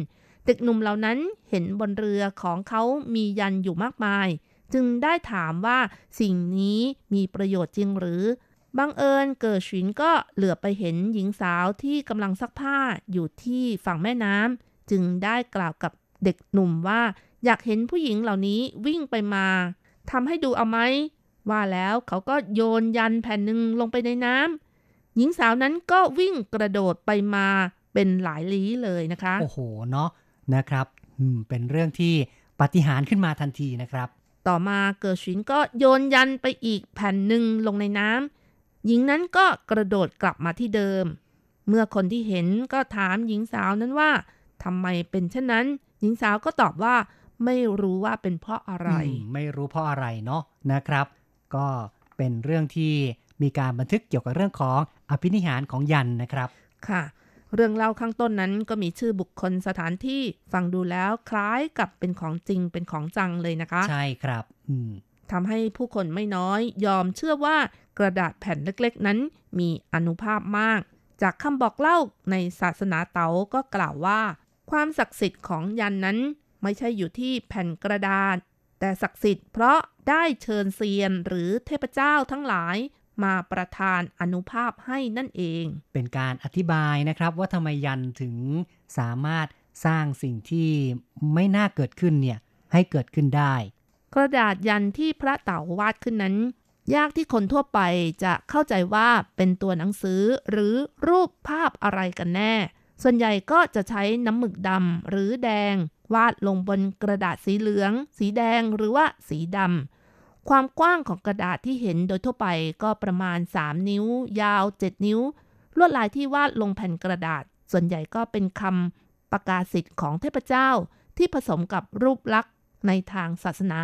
เด็กหนุ่มเหล่านั้นเห็นบนเรือของเขามียันอยู่มากมาย จึงได้ถามว่าสิ่งนี้มีประโยชน์จริงหรือบังเอิญเกิดฉินก็เหลือไปเห็นหญิงสาวที่กำลังซักผ้าอยู่ที่ฝั่งแม่น้ำจึงได้กล่าวกับเด็กหนุ่มว่า อยากเห็นผู้หญิงเหล่านี้วิ่งไปมาทำให้ดูเอาไหม ว่าแล้วเขาก็โยนยันแผ่นหนึ่งลงไปในน้ำหญิงสาวนั้นก็วิ่งกระโดดไปมาเป็นหลายลี้เลยนะคะ โอ้โหเนาะนะครับอืมเป็นเรื่องที่ปาฏิหาริย์ขึ้นมาทันทีนะครับ ต่อมาเกิดฉินก็โยนยันไปอีกแผ่นหนึ่งลงในน้ำหญิงนั้นก็กระโดดกลับมาที่เดิม เมื่อคนที่เห็นก็ถามหญิงสาวนั้นว่าทำไมเป็นเช่นนั้น หญิงสาวก็ตอบว่าไม่รู้ว่าเป็นเพราะอะไรอืมไม่รู้เพราะอะไรเนาะนะครับ ก็เป็นเรื่องที่มีการบันทึกเกี่ยวกับเรื่องของอภินิหารของยันนะครับ ค่ะ เรื่องเล่าข้างต้นนั้นก็มีชื่อบุคคลสถานที่ฟังดูแล้วคล้ายกับเป็นของจริงเป็นของจังเลยนะคะ ใช่ครับอืมทำให้ผู้คนไม่น้อยยอมเชื่อว่ากระดาษแผ่นเล็กๆ นั้นมีอนุภาพมาก จากคำบอกเล่าในศาสนาเต๋าก็กล่าวว่า ความศักดิ์สิทธิ์ของยันนั้น ไม่ใช่อยู่ที่แผ่นกระดาษ แต่ศักดิ์สิทธิ์เพราะได้เชิญเซียนหรือเทพเจ้าทั้งหลายมาประทานอนุภาพให้นั่นเอง เป็นการอธิบายนะครับว่าทำไมยันถึงสามารถสร้างสิ่งที่ไม่น่าเกิดขึ้นเนี่ยให้เกิดขึ้นได้ กระดาษยันที่พระเต๋าวาดขึ้นนั้น ยากที่คนทั่วไปจะเข้าใจว่าเป็นตัวหนังสือหรือรูปภาพอะไรกันแน่ ส่วนใหญ่ก็จะใช้น้ำหมึกดำหรือแดง วาดลงบนกระดาษสีเหลือง สีแดงหรือว่าสีดำ ความกว้างของกระดาษที่เห็นโดยทั่วไปก็ประมาณ 3 นิ้ว ยาว 7 นิ้ว ลวดลายที่วาดลงแผ่นกระดาษ ส่วนใหญ่ก็เป็นคำประกาศสิทธิ์ของเทพเจ้า ที่ผสมกับรูปลักษณ์ในทางศาสนา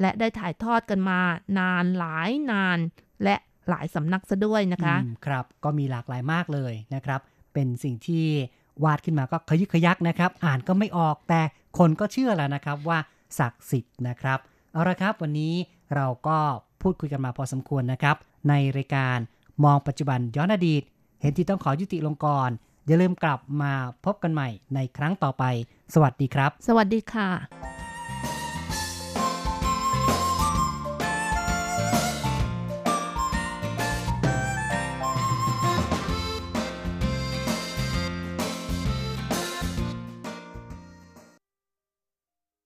และได้ถ่ายทอดกันมานานหลายนาน และหลายสำนักซะด้วยนะคะ ครับ ก็มีหลากหลายมากเลยนะครับ เป็นสิ่งที่ วาดขึ้นมาก็ขยึกขยักนะครับ อ่านก็ไม่ออกแต่คนก็เชื่อแล้วนะครับว่าศักดิ์สิทธิ์นะครับเอาละครับ วันนี้เราก็พูดคุยกันมาพอสมควรนะครับ ในรายการมองปัจจุบันย้อนอดีต เห็นที่ต้องขอยุติลงก่อนอย่าลืมกลับมาพบกันใหม่ในครั้งต่อไป สวัสดีครับ สวัสดีค่ะ